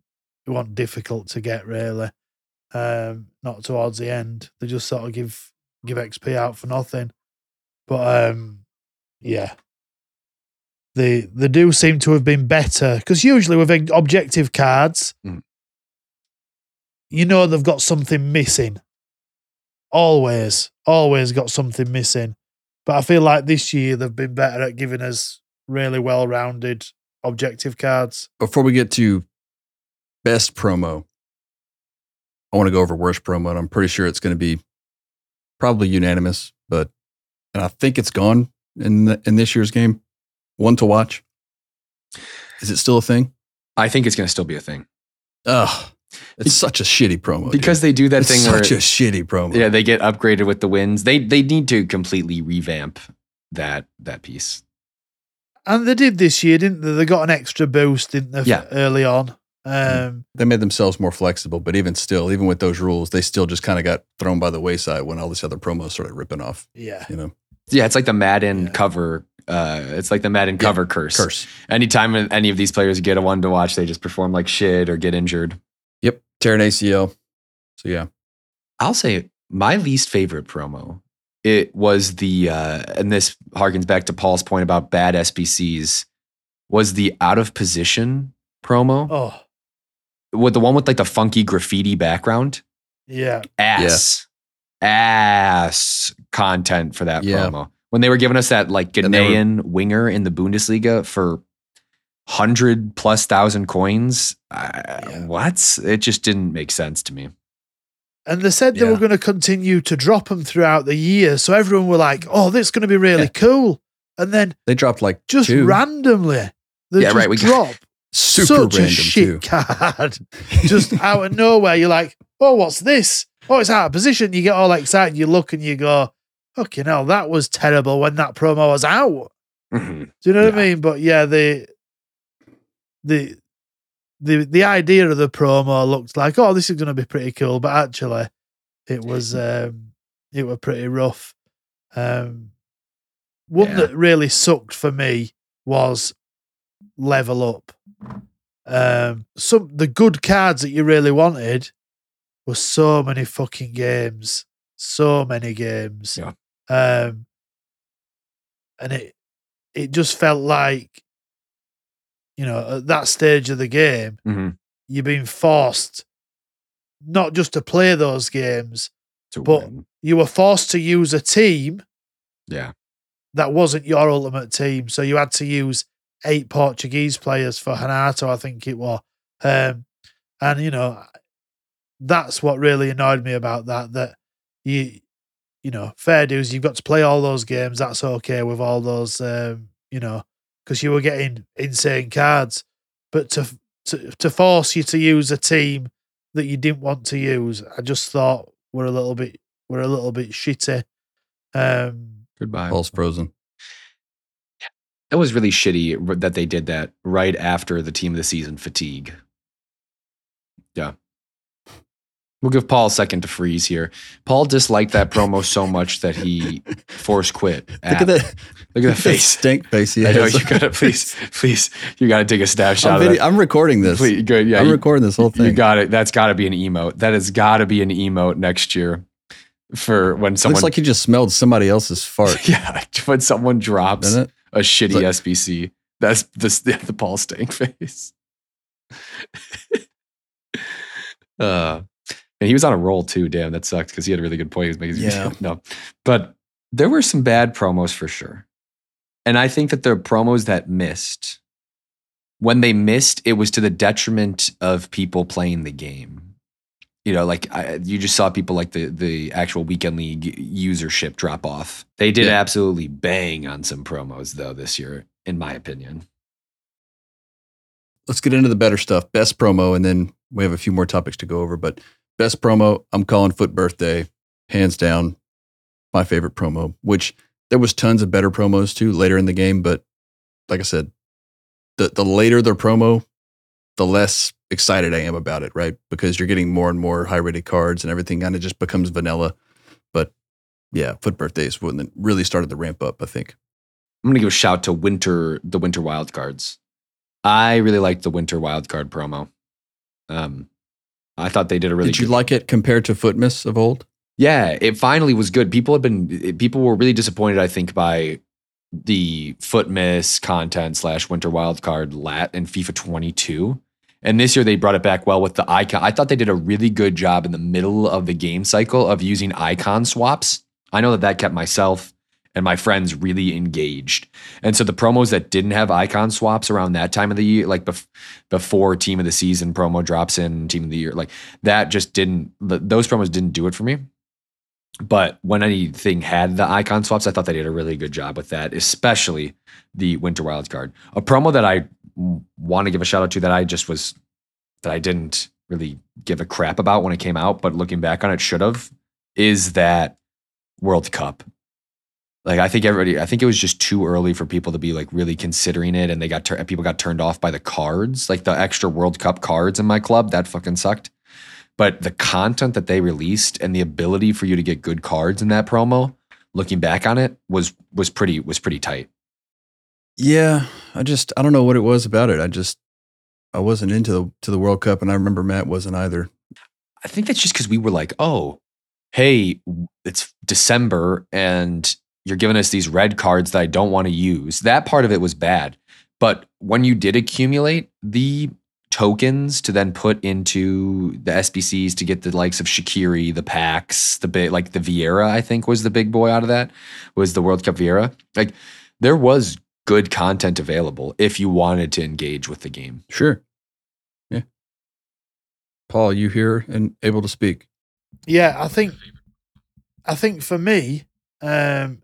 it wasn't difficult to get really. Um, not towards the end. They just sort of give give XP out for nothing. But um, yeah, they they do seem to have been better because usually with objective cards, Mm. you know they've got something missing. Always, always got something missing. But I feel like this year they've been better at giving us really well rounded objective cards. Before we get to best promo, I want to go over worst promo, and I'm pretty sure it's going to be probably unanimous. But and I think it's gone in the, in this year's game. One to watch. Is it still a thing? I think it's going to still be a thing Ugh, it's such a shitty promo. because dude. they do that it's thing such where a shitty promo. yeah they get upgraded with the wins. They they need to completely revamp that that piece. And they did this year, didn't they? They got an extra boost, didn't they, Yeah. early on? Um, they made themselves more flexible, but even still, even with those rules, they still just kind of got thrown by the wayside when all this other promos started ripping off. yeah. You know, Yeah, it's like the Madden cover. Uh, it's like the Madden cover curse. Curse. Anytime any of these players get a one to watch, they just perform like shit or get injured. Yep. Tear an ACL. So yeah. I'll say my least favorite promo. It was the uh, and this harkens back to Paul's point about bad SBCs. Was the out of position promo Oh, with the one with like the funky graffiti background? yeah. Ass, ass content for that Yeah. promo. When they were giving us that like And they were- winger in the Bundesliga for hundred plus thousand coins, I, what? It just didn't make sense to me. And they said they Yeah. were going to continue to drop them throughout the year. So everyone were like, oh, this is going to be really Yeah. cool. And then They dropped like just two. randomly, they Yeah, just right, we got- drop Super such a shit too. card. just out of nowhere. You're like, oh, what's this? Oh, it's out of position. You get all excited. You look and you go, fucking hell, that was terrible when that promo was out. Mhm. Do you know what I mean? But yeah, the the the the idea of the promo looked like, oh, this is going to be pretty cool, but actually, it was um, it was pretty rough. Um, one Yeah. that really sucked for me was level up. Um, some the good cards that you really wanted were so many fucking games, so many games. Yeah. Um, and it it just felt like, you know, at that stage of the game, Mhm. you're being forced not just to play those games, To but win. you were forced to use a team yeah. that wasn't your ultimate team. So you had to use eight Portuguese players for Hanato, I think it was. Um, and you know, that's what really annoyed me about that. That you, you know, fair dues, you've got to play all those games. That's okay with all those, um, you know, because you were getting insane cards. But to to to force you to use a team that you didn't want to use, I just thought we're a little bit we're a little bit shitty. Um, Goodbye. Paul's frozen. It was really shitty that they did that right after the team of the season fatigue. Yeah. We'll give Paul a second to freeze here. Paul disliked that promo so much that he force quit. Look at that. Look at that face. stink face. He I know you gotta please, please, you gotta take a snapshot I'm, of video-. I'm recording this. Please, good, yeah. I'm you- recording this whole thing. You got it. That's got to be an emote. That has got to be an emote next year for when someone. Looks like he just smelled somebody else's fart. yeah, when someone drops Doesn't it? A shitty like- SBC. That's the the Paul Stank face. uh, and he was on a roll too. Damn, that sucked because he had a really good point. He was making Yeah. no, but there were some bad promos for sure, and I think that the promos that missed, when they missed, it was to the detriment of people playing the game. You know, like I, you just saw people like the the actual weekend league usership drop off. They did Yeah. absolutely bang on some promos though this year, in my opinion. Let's get into the better stuff. Best promo, and then we have a few more topics to go over. But best promo, I'm calling FUT Birthday, hands down, my favorite promo. Which there was tons of better promos too later in the game, but like I said, the the later the promo, the less excited I am about it, right? Because you're getting more and more high rated cards and everything kind of just becomes vanilla. But yeah, FUT Birthday is when it really started to ramp up, I think. I'm gonna give a shout to Winter, the Winter Wild Cards. I really liked the Winter Wild Card promo. Um, I thought they did a really. Good Did you like it compared to Futmas of old? Yeah, it finally was good. People had been people were really disappointed, I think, by the Futmas content slash winter wild card lat in FIFA 22. And this year they brought it back well with the icon. I thought they did a really good job in the middle of the game cycle of using icon swaps. I know that that kept myself and my friends really engaged. And so the promos that didn't have icon swaps around that time of the year, like bef- before team of the season promo drops in, team of the year, like that just didn't, th- those promos didn't do it for me. But when anything had the icon swaps, I thought they did a really good job with that, especially the Winter Wild card. A promo that I want to give a shout out to that I just was, that I didn't really give a crap about when it came out, but looking back on it, should have, is that World Cup. Like I think everybody, I think it was just too early for people to be like really considering it, and they got tur- people got turned off by the cards, like the extra World Cup cards in my club. That fucking sucked. But the content that they released and the ability for you to get good cards in that promo looking back on it was was pretty was pretty tight. Yeah, I just I don't know what it was about it. I just I wasn't into the to the World Cup, and I remember Matt wasn't either. I think that's just because we were like, oh, hey, it's December and you're giving us these red cards that I don't want to use. That part of it was bad. But when you did accumulate the tokens to then put into the SBCs to get the likes of Shaqiri, the packs, the big like the Vieira, I think was the big boy out of that, was the World Cup Vieira. Like there was good content available if you wanted to engage with the game. Sure. Yeah. Paul, you here and able to speak? Yeah, I think I think for me, um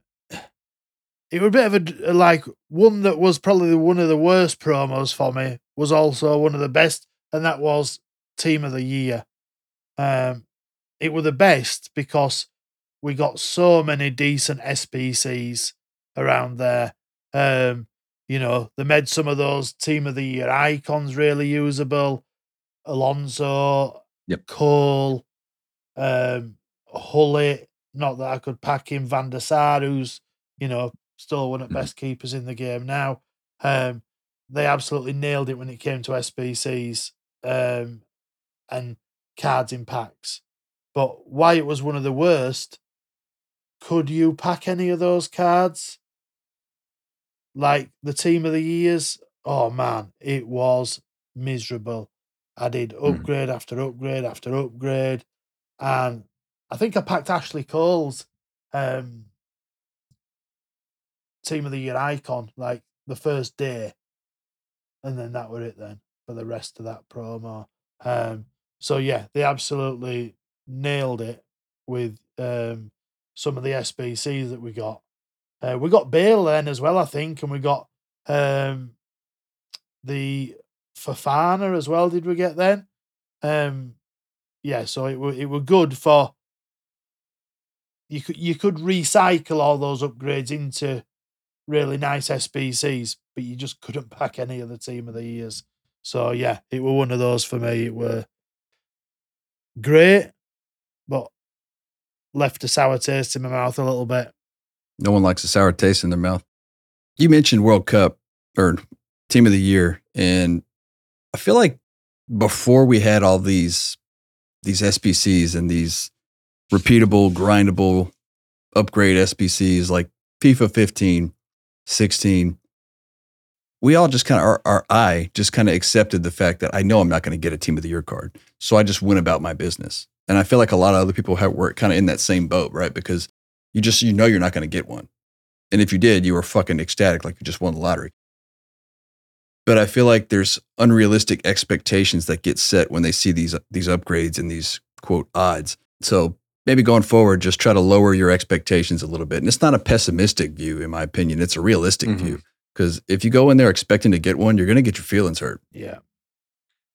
it was a bit of a like one that was probably one of the worst promos for me was also one of the best, and that was Team of the Year. Um, it was the best because we got so many decent SBCs around there. Um, you know, they made some of those Team of the Year icons really usable. Alonso, Yep. Cole, um. Not that I could pack in Van der Sar, who's you know still one of the best keepers in the game now. Um, they absolutely nailed it when it came to SBCs um, and cards in packs. But why it was one of the worst, could you pack any of those cards? Like the team of the years? Oh man, it was miserable. I did upgrade after upgrade after upgrade. And I think I packed Ashley Cole's um, team of the year icon like the first day. And then that were it then for the rest of that promo. Um, so yeah, they absolutely nailed it with um, some of the SBCs that we got. Uh, we got Bale then as well, I think, and we got um, the Fafana as well. Did we get then? Um, yeah, so it were it were good for you could you could recycle all those upgrades into really nice SBCs, but you just couldn't pack any other team of the years. So yeah, it were one of those for me. It were great, but left a sour taste in my mouth a little bit. No one likes a sour taste in their mouth. You mentioned World Cup or Team of the Year, and I feel like before we had all these these SBCs and these repeatable, grindable upgrade SBCs like FIFA 15, 16, we all just kind of our, our I just kind of accepted the fact that I know I'm not going to get a Team of the Year card, so I just went about my business. And I feel like a lot of other people have were kind of in that same boat, right? Because you just you know you're not going to get one. And if you did, you were fucking ecstatic like you just won the lottery. But I feel like there's unrealistic expectations that get set when they see these these upgrades and these quote odds. So maybe going forward, just try to lower your expectations a little bit. And it's not a pessimistic view, in my opinion. It's a realistic mm-hmm. view. Because if you go in there expecting to get one, you're going to get your feelings hurt. Yeah.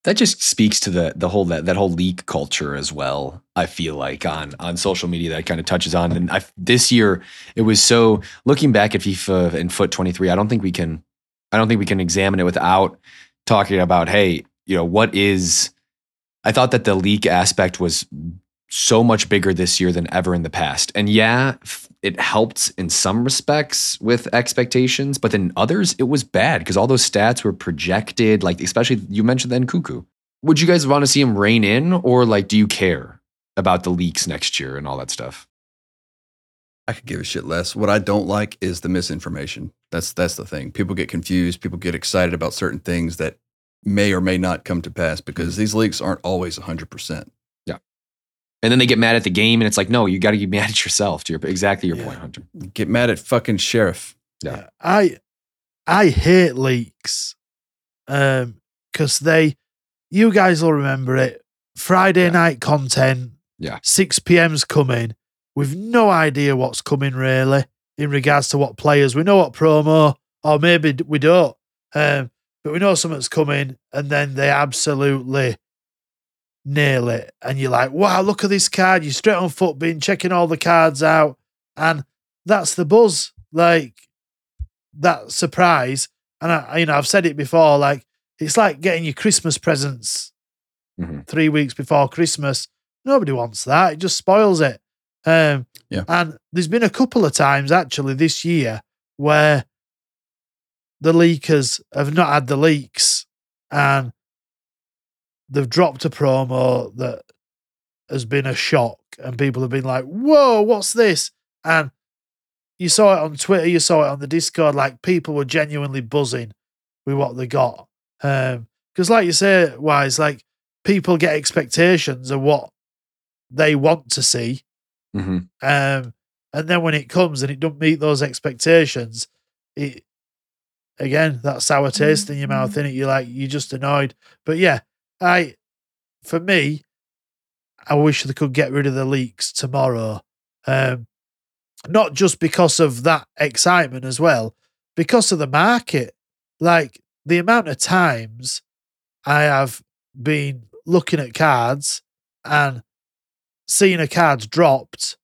that just speaks to the the whole that that whole leak culture as well. I feel like on on social media that kind of touches on. And I this year it was so looking back at FIFA and FUT twenty three. I don't think we can I don't think we can examine it without talking about hey, you know what is. I thought that the leak aspect was so much bigger this year than ever in the past. And yeah, it helped in some respects with expectations, but in others it was bad because all those stats were projected. Like especially you mentioned then Cuckoo. Would you guys want to see him rein in, or like do you care about the leaks next year and all that stuff? I could give a shit less. What I don't like is the misinformation. That's that's the thing. People get confused. People get excited about certain things that may or may not come to pass because mm-hmm. these leaks aren't always 100%. Yeah. And then they get mad at the game, and it's like, no, you got to get mad at yourself. To your exactly your point, Hunter. Get mad at fucking sheriff. Yeah. I I hate leaks. Um because they you guys will remember it. Friday night content, Yeah. 6 PM's coming. We've no idea what's coming really in regards to what players. We know what promo, or maybe we don't. Um, but we know something's coming, and then they absolutely nail it. And you're like, wow, look at this card. You're straight on FUTBIN checking all the cards out. And that's the buzz. Like that surprise. And I, you know, I've said it before, like it's like getting your Christmas presents Mhm. three weeks before Christmas. Nobody wants that. It just spoils it. Um, Yeah. And there's been a couple of times actually this year where the leakers have not had the leaks and they've dropped a promo that has been a shock and people have been like, whoa, what's this? And you saw it on Twitter, you saw it on the Discord, like people were genuinely buzzing with what they got. Um, because like you say, Wyse, like people get expectations of what they want to see. Mm-hmm. Um, and then when it comes and it don't meet those expectations, it again that sour taste in your mouth, in it you're like you're just annoyed. But yeah, I for me, I wish they could get rid of the leaks tomorrow. Um, not just because of that excitement as well, because of the market. Like the amount of times I have been looking at cards and seeing a card dropped,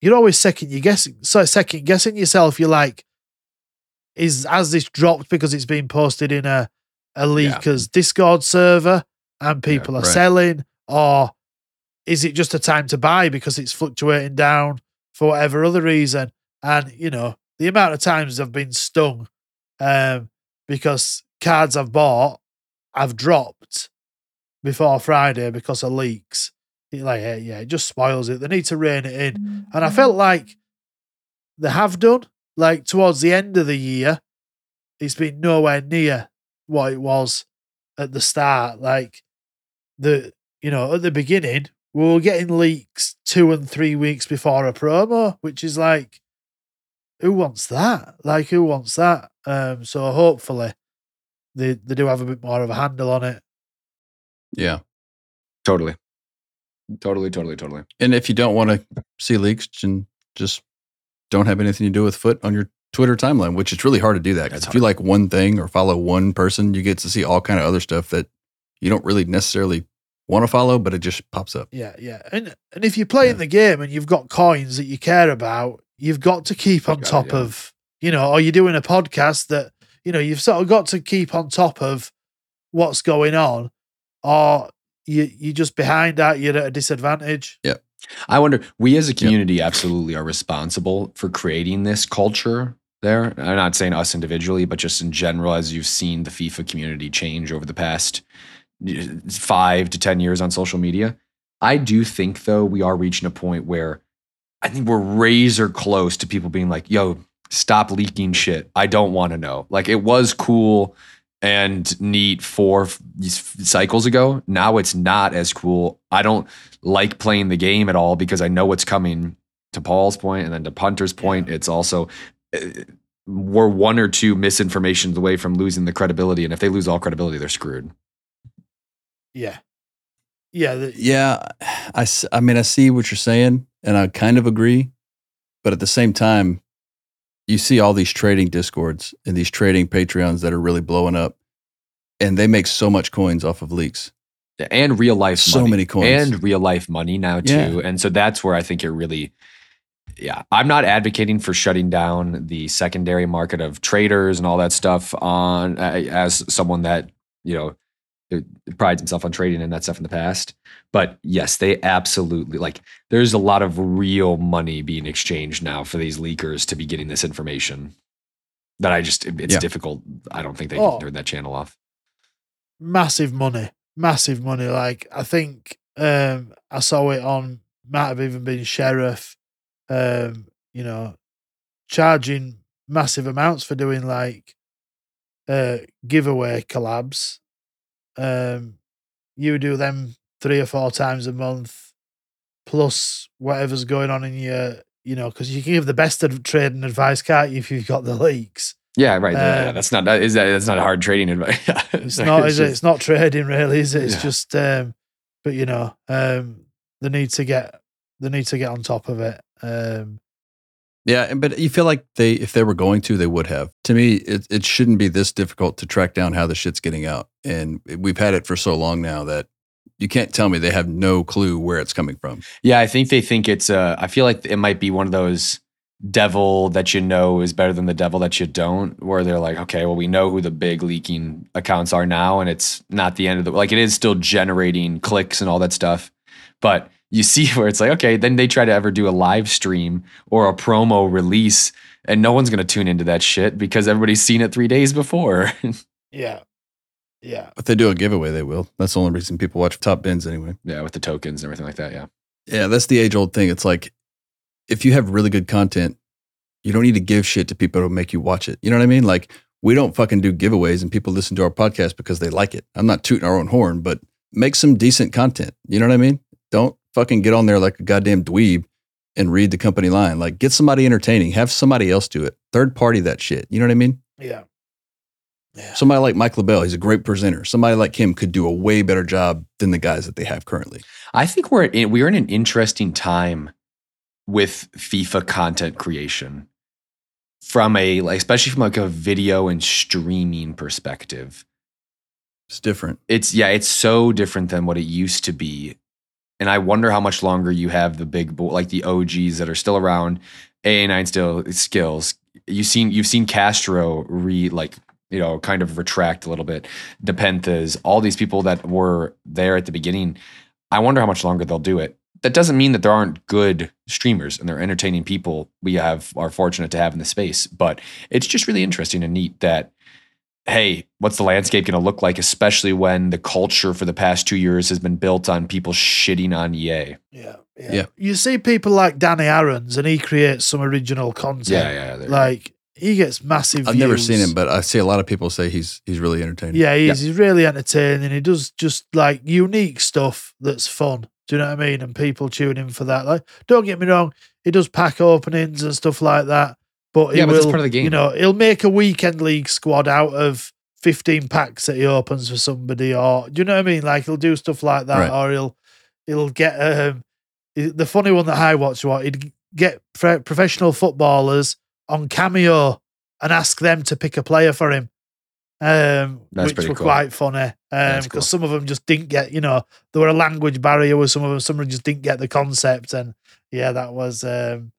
you're always second you guessing so second guessing yourself. You're like, is has this dropped because it's been posted in a a leaker's Discord server and people are right. selling, or is it just a time to buy because it's fluctuating down for whatever other reason? And you know, the amount of times I've been stung um, because cards I've bought I've dropped before Friday because of leaks. It like yeah, yeah, it just spoils it. They need to rein it in. And I felt like they have done. Like towards the end of the year, it's been nowhere near what it was at the start. Like the you know, at the beginning, we were getting leaks two and three weeks before a promo, which is like who wants that? Like who wants that? Um so hopefully they they do have a bit more of a handle on it. Yeah. Totally. Totally, totally, totally. And if you don't want to see leaks, and just don't have anything to do with foot on your Twitter timeline, which it's really hard to do that because if you like one thing or follow one person, you get to see all kind of other stuff that you don't really necessarily want to follow, but it just pops up. Yeah, yeah. And and if you're playing the game and you've got coins that you care about, you've got to keep on top of, you know, are you're doing a podcast that, you know, you've sort of got to keep on top of what's going on, or you you're just behind that, you're at a disadvantage. Yeah. I wonder, we as a community absolutely are responsible for creating this culture there. I'm not saying us individually, but just in general, as you've seen the FIFA community change over the past five to 10 years on social media. I do think, though, we are reaching a point where I think we're razor close to people being like, yo, stop leaking shit. I don't want to know. Like, it was cool and neat four f- cycles ago. Now it's not as cool. I don't like playing the game at all because I know what's coming. To Paul's point, and then to Hunter's point, it's also we're one or two misinformations away from losing the credibility, and if they lose all credibility, they're screwed. Yeah. Yeah. The, Yeah, I mean, I see what you're saying, and I kind of agree, but at the same time, you see all these trading discords and these trading Patreons that are really blowing up, and they make so much coins off of leaks. and real life So money. many coins. and real life money now too Yeah. and so that's where i think it really yeah i'm not advocating for shutting down the secondary market of traders and all that stuff on as someone that you know prides himself on trading and that stuff in the past but yes they absolutely like there's a lot of real money being exchanged now for these leakers to be getting this information that i just it's Yeah. difficult i don't think they Oh. can turn that channel off massive money, massive money. Like I think um I saw it on might have even been sheriff, um, you know, charging massive amounts for doing like uh giveaway collabs. Um you do them three or four times a month, plus whatever's going on in your you know, because you can give the best of trading advice, can't you, if you've got the leaks. Yeah, right. yeah, Um, that's not that is that that's not hard trading advice. It's not, is it? It's not trading, really, is it? It's Yeah. just, um, but you know, um, they need to get the need to get on top of it. Um, Yeah, but you feel like they, if they were going to, they would have. To me, it, it shouldn't be this difficult to track down how the shit's getting out, and we've had it for so long now that you can't tell me they have no clue where it's coming from. Yeah, I think they think it's. Uh, I feel like it might be one of those devil that you know is better than the devil that you don't. Where they're like, okay, well, we know who the big leaking accounts are now, and it's not the end of the like. It is still generating clicks and all that stuff, but you see where it's like, okay, then they try to ever do a live stream or a promo release, and no one's going to tune into that shit because everybody's seen it three days before. Yeah. Yeah. If they do a giveaway, they will. That's the only reason people watch top bins anyway. yeah, with the tokens and everything like that. Yeah. Yeah, that's the age old thing. It's like if you have really good content, you don't need to give shit to people to make you watch it. You know what I mean? Like we don't fucking do giveaways and people listen to our podcast because they like it. I'm not tooting our own horn, but make some decent content. You know what I mean? Don't fucking get on there like a goddamn dweeb and read the company line. Like get somebody entertaining. Have somebody else do it. Third party that shit. You know what I mean? Yeah. Somebody like Mike LaBelle, he's a great presenter. Somebody like him could do a way better job than the guys that they have currently. I think we're in, we're in an interesting time with FIFA content creation from a like especially from like a video and streaming perspective. It's different. It's yeah, it's so different than what it used to be. And I wonder how much longer you have the big bo- like the OGs that are still around, A9 still skills. You've seen you've seen Castro re like you know kind of retract a little bit. Nepenthez, all these people that were there at the beginning. I wonder how much longer they'll do it. That doesn't mean that there aren't good streamers and they're entertaining people we have are fortunate to have in the space. But it's just really interesting and neat that hey, what's the landscape going to look like, especially when the culture for the past two years has been built on people shitting on EA? Yeah. Yeah. You see people like Danny Aarons and he creates some original content. Yeah, yeah. Like he gets massive I've never seen him, but I see a lot of people say he's he's really entertaining. Yeah, he is. He's really entertaining. He does just like unique stuff that's fun. Do you know what I mean? And people tune in for that. Like, don't get me wrong, he does pack openings and stuff like that. But Yeah, but will, that's part of the game. You know, he'll make a weekend league squad out of 15 packs that he opens for somebody, or do you know what I mean? Like he'll do stuff like that, Right. or he'll he'll get um the funny one that I watched what he'd get pro- professional footballers on cameo and ask them to pick a player for him. Um, which were cool. quite funny because cool. some of them just didn't get, you know, there were a language barrier with some of them. Some of them just didn't get the concept, and yeah, that was um,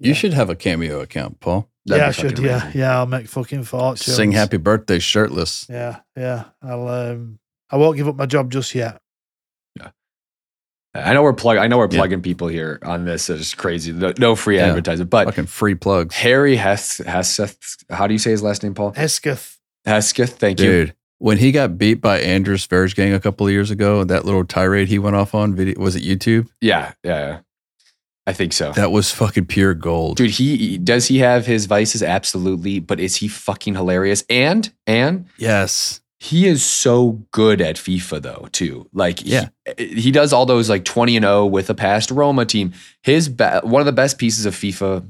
You should have a cameo account, Paul. That'd yeah, I should, yeah, amazing. yeah, I'll make fucking fortunes. Sing happy birthday shirtless. Yeah, yeah, I'll um, I won't give up my job just yet. Yeah. I know we're plug. I know we're Yeah. plugging people here on this. It's crazy. No, no free Yeah. advertising, but Fucking free plugs. Harry Hess Hesketh. How do you say his last name, Paul? Hesketh, Hesketh. Thank you. Dude, when he got beat by Andrews Verge Gang a couple of years ago, that little tirade he went off on video was it YouTube? Yeah, yeah, yeah. I think so. That was fucking pure gold. Dude, he does he have his vices? Absolutely, but is he fucking hilarious? And and Yes. he is so good at FIFA though too. Like he- Yeah. he, does all those like twenty and zero with a past Roma team. His be- one of the best pieces of FIFA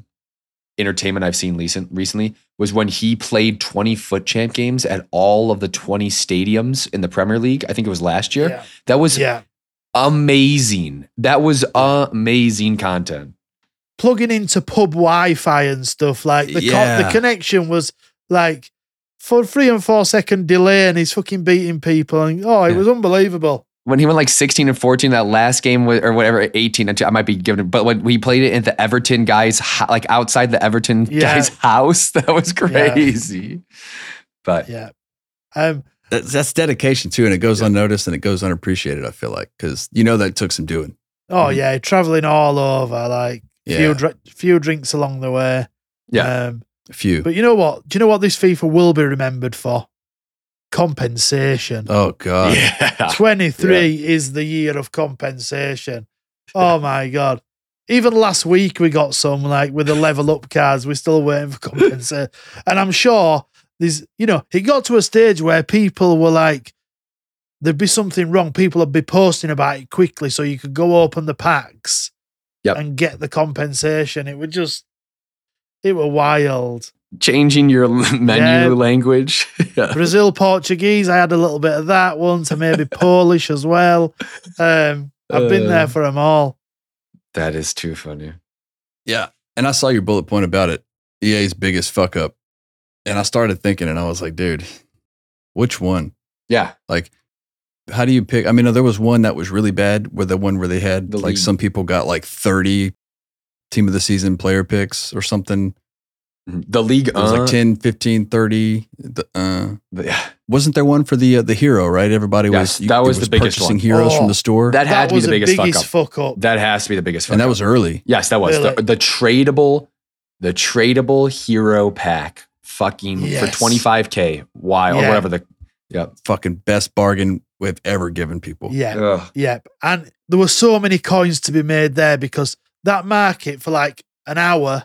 entertainment I've seen recent recently was when he played twenty FUT champ games at all of the twenty stadiums in the Premier League. I think it was last year. Yeah. That was yeah, amazing. That was amazing content. plugging into pub Wi-Fi and stuff like the co- the connection was like for three and four second delay, and he's fucking beating people, and oh, it Yeah. was unbelievable. when he went like 16 and 14 that last game with, or whatever 18 I might be giving it but when he played it in the Everton guys like outside the Everton Yeah. guy's house that was crazy but Yeah, um, That's, that's dedication too, and it goes unnoticed and it goes unappreciated. I feel like because you know that took some doing. oh yeah, traveling all over, like few Yeah. dr- few drinks along the way. yeah Um, A few. but you know what? Do you know what this FIFA will be remembered for? Compensation. oh god. yeah 23 is the year of compensation. Oh my god. Even last week we got some like with the level up cards, we're still waiting for compensation. and I'm sure there's you know, it got to a stage where people were like there'd be something wrong. People would be posting about it quickly so you could go open the packs Yep. and get the compensation. It would just it were wild. changing your menu Yeah. language yeah. Brazil Portuguese, I had a little bit of that once, and maybe Polish as well. Um, I've been there Uh. for them all. that is too funny Yeah. And I saw your bullet point about it. EA's biggest fuck up. And I started thinking and I was like, dude, which one? yeah Like, how do you pick? I mean, there was one that was really bad where the one where they had The like league. some people got like 30 team of the season player picks or something. The league It was uh, like 10, 15, 30. The, uh, the- wasn't there one for the uh, the hero, right? Everybody Yes, was that it was the biggest purchasing one. heroes from Oh, the store. that had that to be was the the biggest fuck up. fuck up. That has to be the biggest fuck and that up. was early. Yes, that was Really? the, the tradable, the tradable hero pack. Fucking Yes. for twenty five k. Why or whatever the. Yeah. Fucking best bargain we've ever given people. Yeah. Ugh. Yeah. And there were so many coins to be made there because that market for like an hour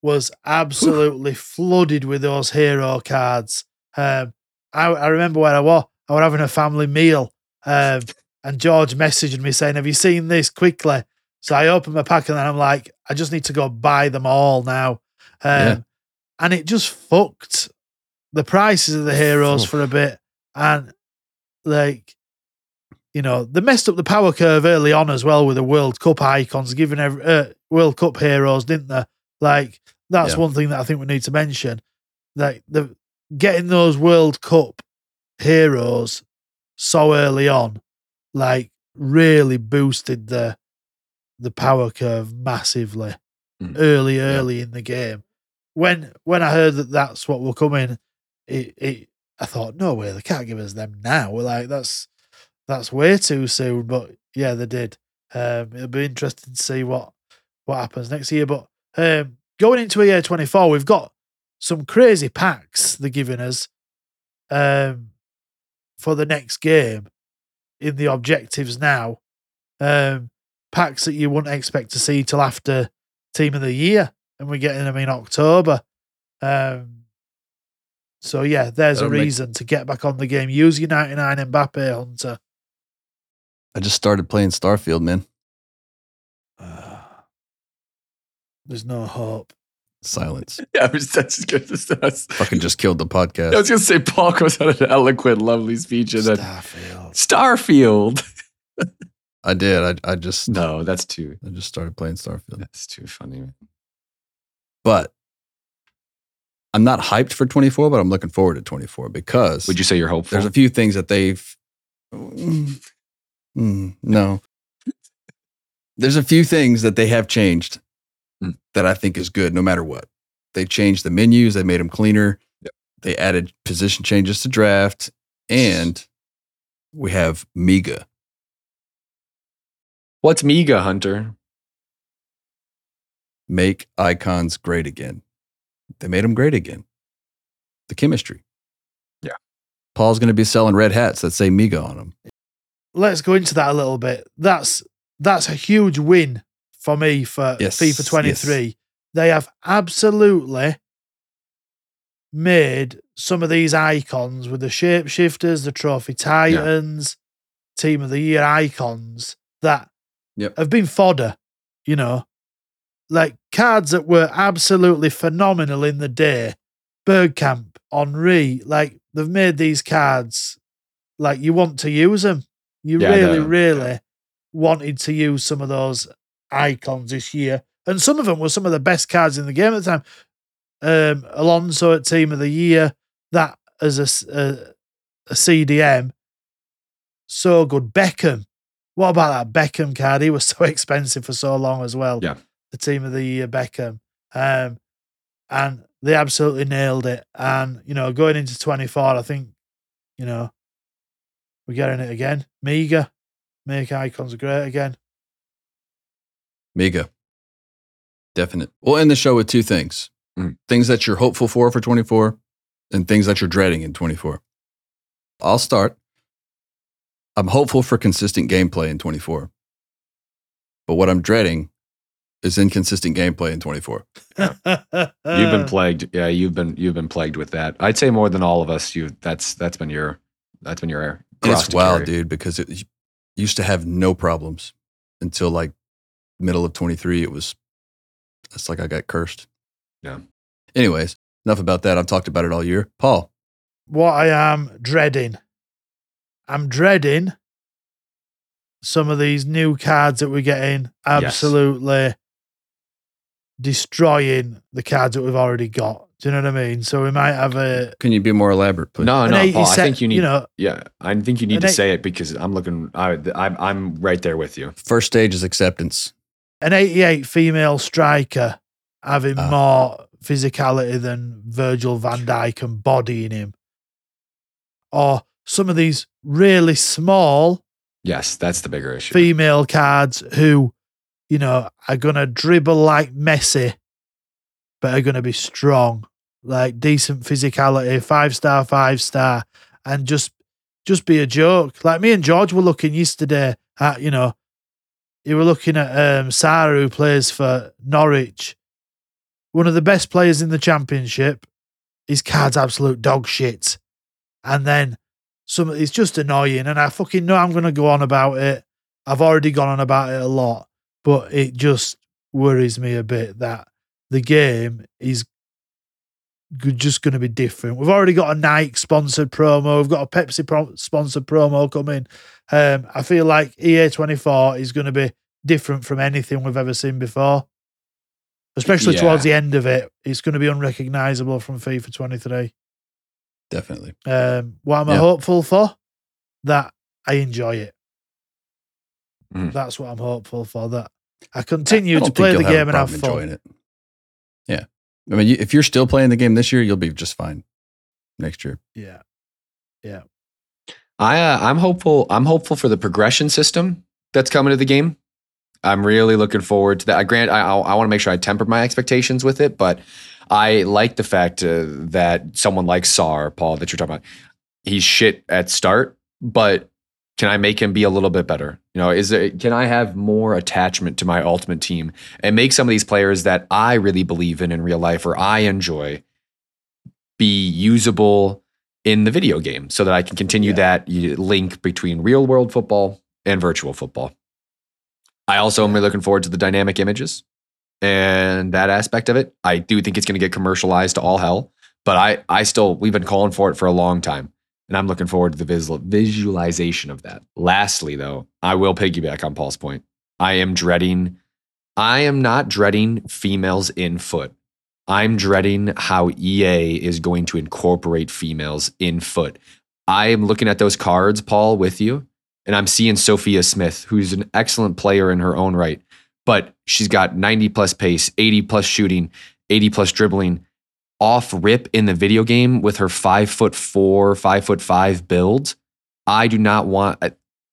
was absolutely flooded with those hero cards. Um, I, I remember where I was, I was having a family meal um, and George messaged me saying, Have you seen this quickly? So I opened my pack and then I'm like, I just need to go buy them all now. Um, Yeah. And it just fucked the prices of the heroes for a bit. And like, you know, they messed up the power curve early on as well with the World Cup icons, giving every, uh, World Cup heroes, didn't they? Like, that's Yeah. one thing that I think we need to mention. Like, the getting those World Cup heroes so early on, like, really boosted the the power curve massively Mm. early, early in the game. When when I heard that that's what were coming, it, it I thought, no way, they can't give us them now. We're like, that's that's way too soon. But yeah, they did. Um, it'll be interesting to see what what happens next year. But um, going into a year twenty four, we've got some crazy packs they're giving us um, for the next game in the objectives now. Um, packs that you wouldn't expect to see till after team of the year, and we're getting them in October. Um, so yeah, there's That'll a make- reason to get back on the game. Use your 99 Mbappe Hunter. I just started playing Starfield, man. There's no hope. Silence. Yeah, I was that's good. That's, Fucking just killed the podcast. I was gonna say Paul goes on an eloquent, lovely speech and then Starfield. Starfield. I did. I I just No, that's too I just started playing Starfield. that's too funny. But I'm not hyped for 24, but I'm looking forward to 24 because Would you say you're hopeful? there's a few things that they've Mm, mm, no. There's a few things that they have changed Mm. that I think is good no matter what. They changed the menus, they made them cleaner. Yep. They added position changes to draft and we have Miga. What's Miga Hunter? Make icons great again. They made them great again. The chemistry. Yeah. Paul's going to be selling red hats that say Miga on them. Let's go into that a little bit. That's that's a huge win for me for Yes, FIFA 23. They have absolutely made some of these icons with the shapeshifters, the trophy titans, team of the year icons that Yep. have been fodder, you know, like cards that were absolutely phenomenal in the day. Bergkamp, Henry, like they've made these cards like you want to use them. You Yeah, really, really wanted to use some of those icons this year. And some of them were some of the best cards in the game at the time. Um, Alonso at Team of the Year, that as a a CDM, so good. Beckham, what about that Beckham card? He was so expensive for so long as well. Yeah. The Team of the Year Beckham. Um, and they absolutely nailed it. And, you know, going into 24, I think, you know, we're getting it again. Miga, make icons great again. Miga. Definite. We'll end the show with two things Mm. things that you're hopeful for for 24 and things that you're dreading in 24. I'll start. I'm hopeful for consistent gameplay in 24. But what I'm dreading is inconsistent gameplay in 24. You've been plagued. Yeah, you've been you've been plagued with that. I'd say more than all of us. You that's that's been your that's been your And it's wild, carry. dude, because it used to have no problems until like middle of 23. It was, it's like I got cursed. Yeah. Anyways, enough about that. I've talked about it all year. Paul, what I am dreading. I'm dreading some of these new cards that we're getting absolutely destroying the cards that we've already got. Do you know what I mean? So we might have a can you be more elaborate, please? No, no, 80 Paul. I think you need. you know, yeah, I think you need to eight- say it because I'm looking. I, I'm I'm right there with you. First stage is acceptance. an 88 female striker having Ah. more physicality than Virgil van Dijk and body in him. Or some of these really small Yes, that's the bigger issue. female cards who, you know, are going to dribble like Messi, but are going to be strong, like decent physicality, five star, five star, and just just be a joke. Like me and George were looking yesterday at, you know, you were looking at um, Sarah who plays for Norwich, one of the best players in the championship. His card's absolute dog shit, and then some it's just annoying and I fucking know I'm gonna go on about it. I've already gone on about it a lot, but it just worries me a bit that the game is just going to be different. We've already got a Nike sponsored promo. We've got a Pepsi pro- sponsored promo coming. Um, I feel like EA24 is going to be different from anything we've ever seen before. Especially Yeah. towards the end of it, it's going to be unrecognizable from FIFA 23. Definitely. Um, what am I Yeah. hopeful for? That I enjoy it. Mhm. That's what I'm hopeful for. That I continue I to play the game and have problem fun. enjoying it. Yeah. I mean, if you're still playing the game this year, you'll be just fine next year. Yeah. Yeah. I uh, I'm hopeful. I'm hopeful for the progression system that's coming to the game. I'm really looking forward to that. I grant I I, I want to make sure I temper my expectations with it, but I like the fact uh, that someone like Sar Paul that you're talking about, he's shit at start, but can I make him be a little bit better? You know, is it can I have more attachment to my ultimate team and make some of these players that I really believe in in real life or I enjoy be usable in the video game so that I can continue that link between real world football and virtual football. I also am really looking forward to the dynamic images and that aspect of it. I do think it's going to get commercialized to all hell, but I, I still, we've been calling for it for a long time. And I'm looking forward to the visual, visualization of that. Lastly, though, I will piggyback on Paul's point. I am dreading, I am not dreading females in FUT. I'm dreading how EA is going to incorporate females in FUT. I am looking at those cards, Paul, with you, and I'm seeing Sophia Smith, who's an excellent player in her own right, but she's got 90 plus pace, 80 plus shooting, 80 plus dribbling off rip in the video game with her five foot four, five foot five build. I do not want.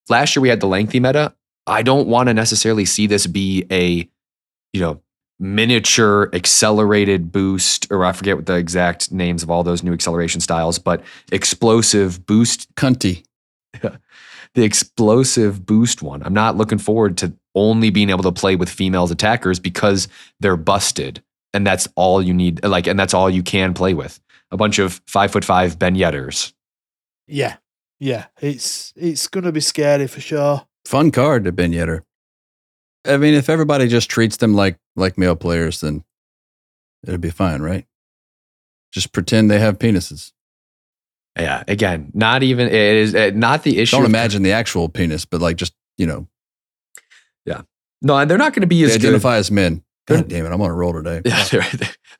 Last year we had the lengthy meta. I don't want to necessarily see this be a, you know, miniature accelerated boost, or I forget what the exact names of all those new acceleration styles, but explosive boost. Cunty. the explosive boost one. I'm not looking forward to only being able to play with females attackers because they're busted. And that's all you need, like, and that's all you can play with. A bunch of five foot five Ben Yedders. Yeah. Yeah. It's it's gonna be scary for sure. Fun card to Ben Yedder. I mean, if everybody just treats them like like male players, then it'll be fine, right? Just pretend they have penises. Yeah. Again, not even, it is uh, not the issue. Don't of- imagine the actual penis, but like just you know, Yeah. No, and they're not going to be they as good. identify as men. God damn it, I'm on a roll today. Yeah, they're,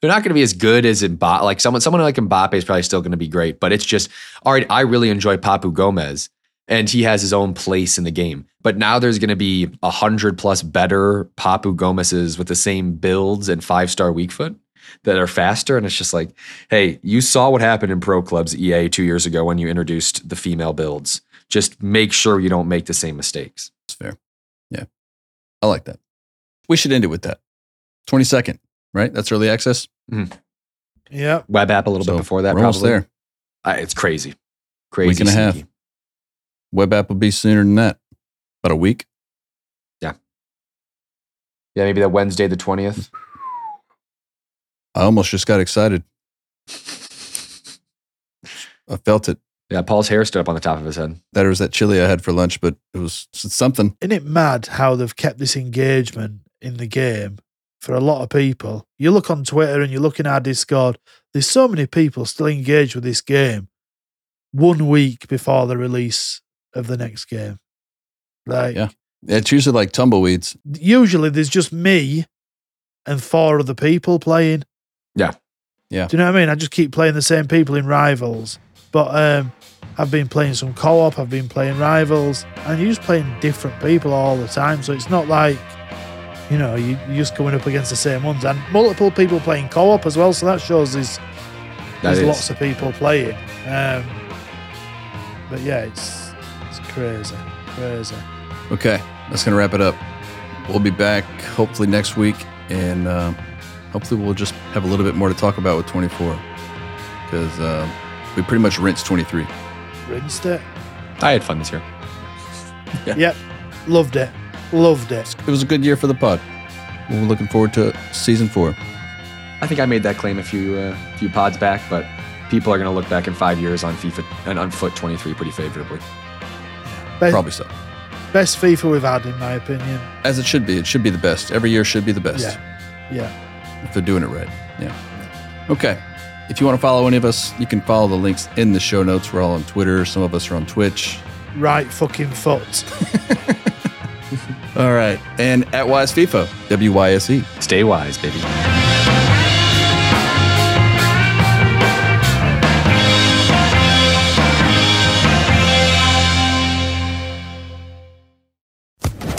they're not going to be as good as Mbappe. Like someone, someone like Mbappe is probably still going to be great, but it's just all right. I really enjoy Papu Gomez, and he has his own place in the game. But now there's going to be a hundred plus better Papu Gomez's with the same builds and five star weak foot that are faster, and it's just like, hey, you saw what happened in pro clubs EA two years ago when you introduced the female builds. Just make sure you don't make the same mistakes. It's fair. Yeah, I like that. We should end it with that. Twenty second, right? That's early access. Yeah. Web app a little So, bit before that. we're almost probably. there. Uh, it's crazy, crazy. Week and a half. Web app will be sooner than that. About a week. Yeah. Yeah, maybe that Wednesday the twentieth. I almost just got excited. I felt it. Yeah, Paul's hair stood up on the top of his head. That was that chili I had for lunch, but it was something. Isn't it mad how they've kept this engagement in the game for a lot of people? You look on Twitter and you look in our Discord, there's so many people still engaged with this game one week before the release of the next game. Like, Yeah. It's usually like tumbleweeds. usually there's just me and four other people playing. Yeah. Yeah. Do you know what I mean? I just keep playing the same people in Rivals. But um, I've been playing some co op, I've been playing Rivals, and you're just playing different people all the time. So it's not like you know, you, you're just coming up against the same ones and multiple people playing co-op as well. So that shows there's there's is. lots of people playing. Um, but yeah, it's it's crazy, crazy. Okay, that's gonna wrap it up. We'll be back hopefully next week, and uh, hopefully we'll just have a little bit more to talk about with 24 because uh, we pretty much rinsed 23. Rinsed it. I had fun this year. Yep, loved it, loved it. It was a good year for the pod. We're looking forward to season four. I think I made that claim a few uh, few pods back, but people are going to look back in five years on FIFA and on FUT 23 pretty favorably. Best, Probably so. best FIFA we've had, in my opinion. As it should be. It should be the best. Every year should be the best. Yeah, yeah. if they're doing it right. Yeah. Okay. If you want to follow any of us, you can follow the links in the show notes. We're all on Twitter. Some of us are on Twitch. Right fucking foot. All right. And at Wyse FIFA, W Y S E. Stay wise, baby.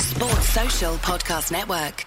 Sports Social Podcast Network.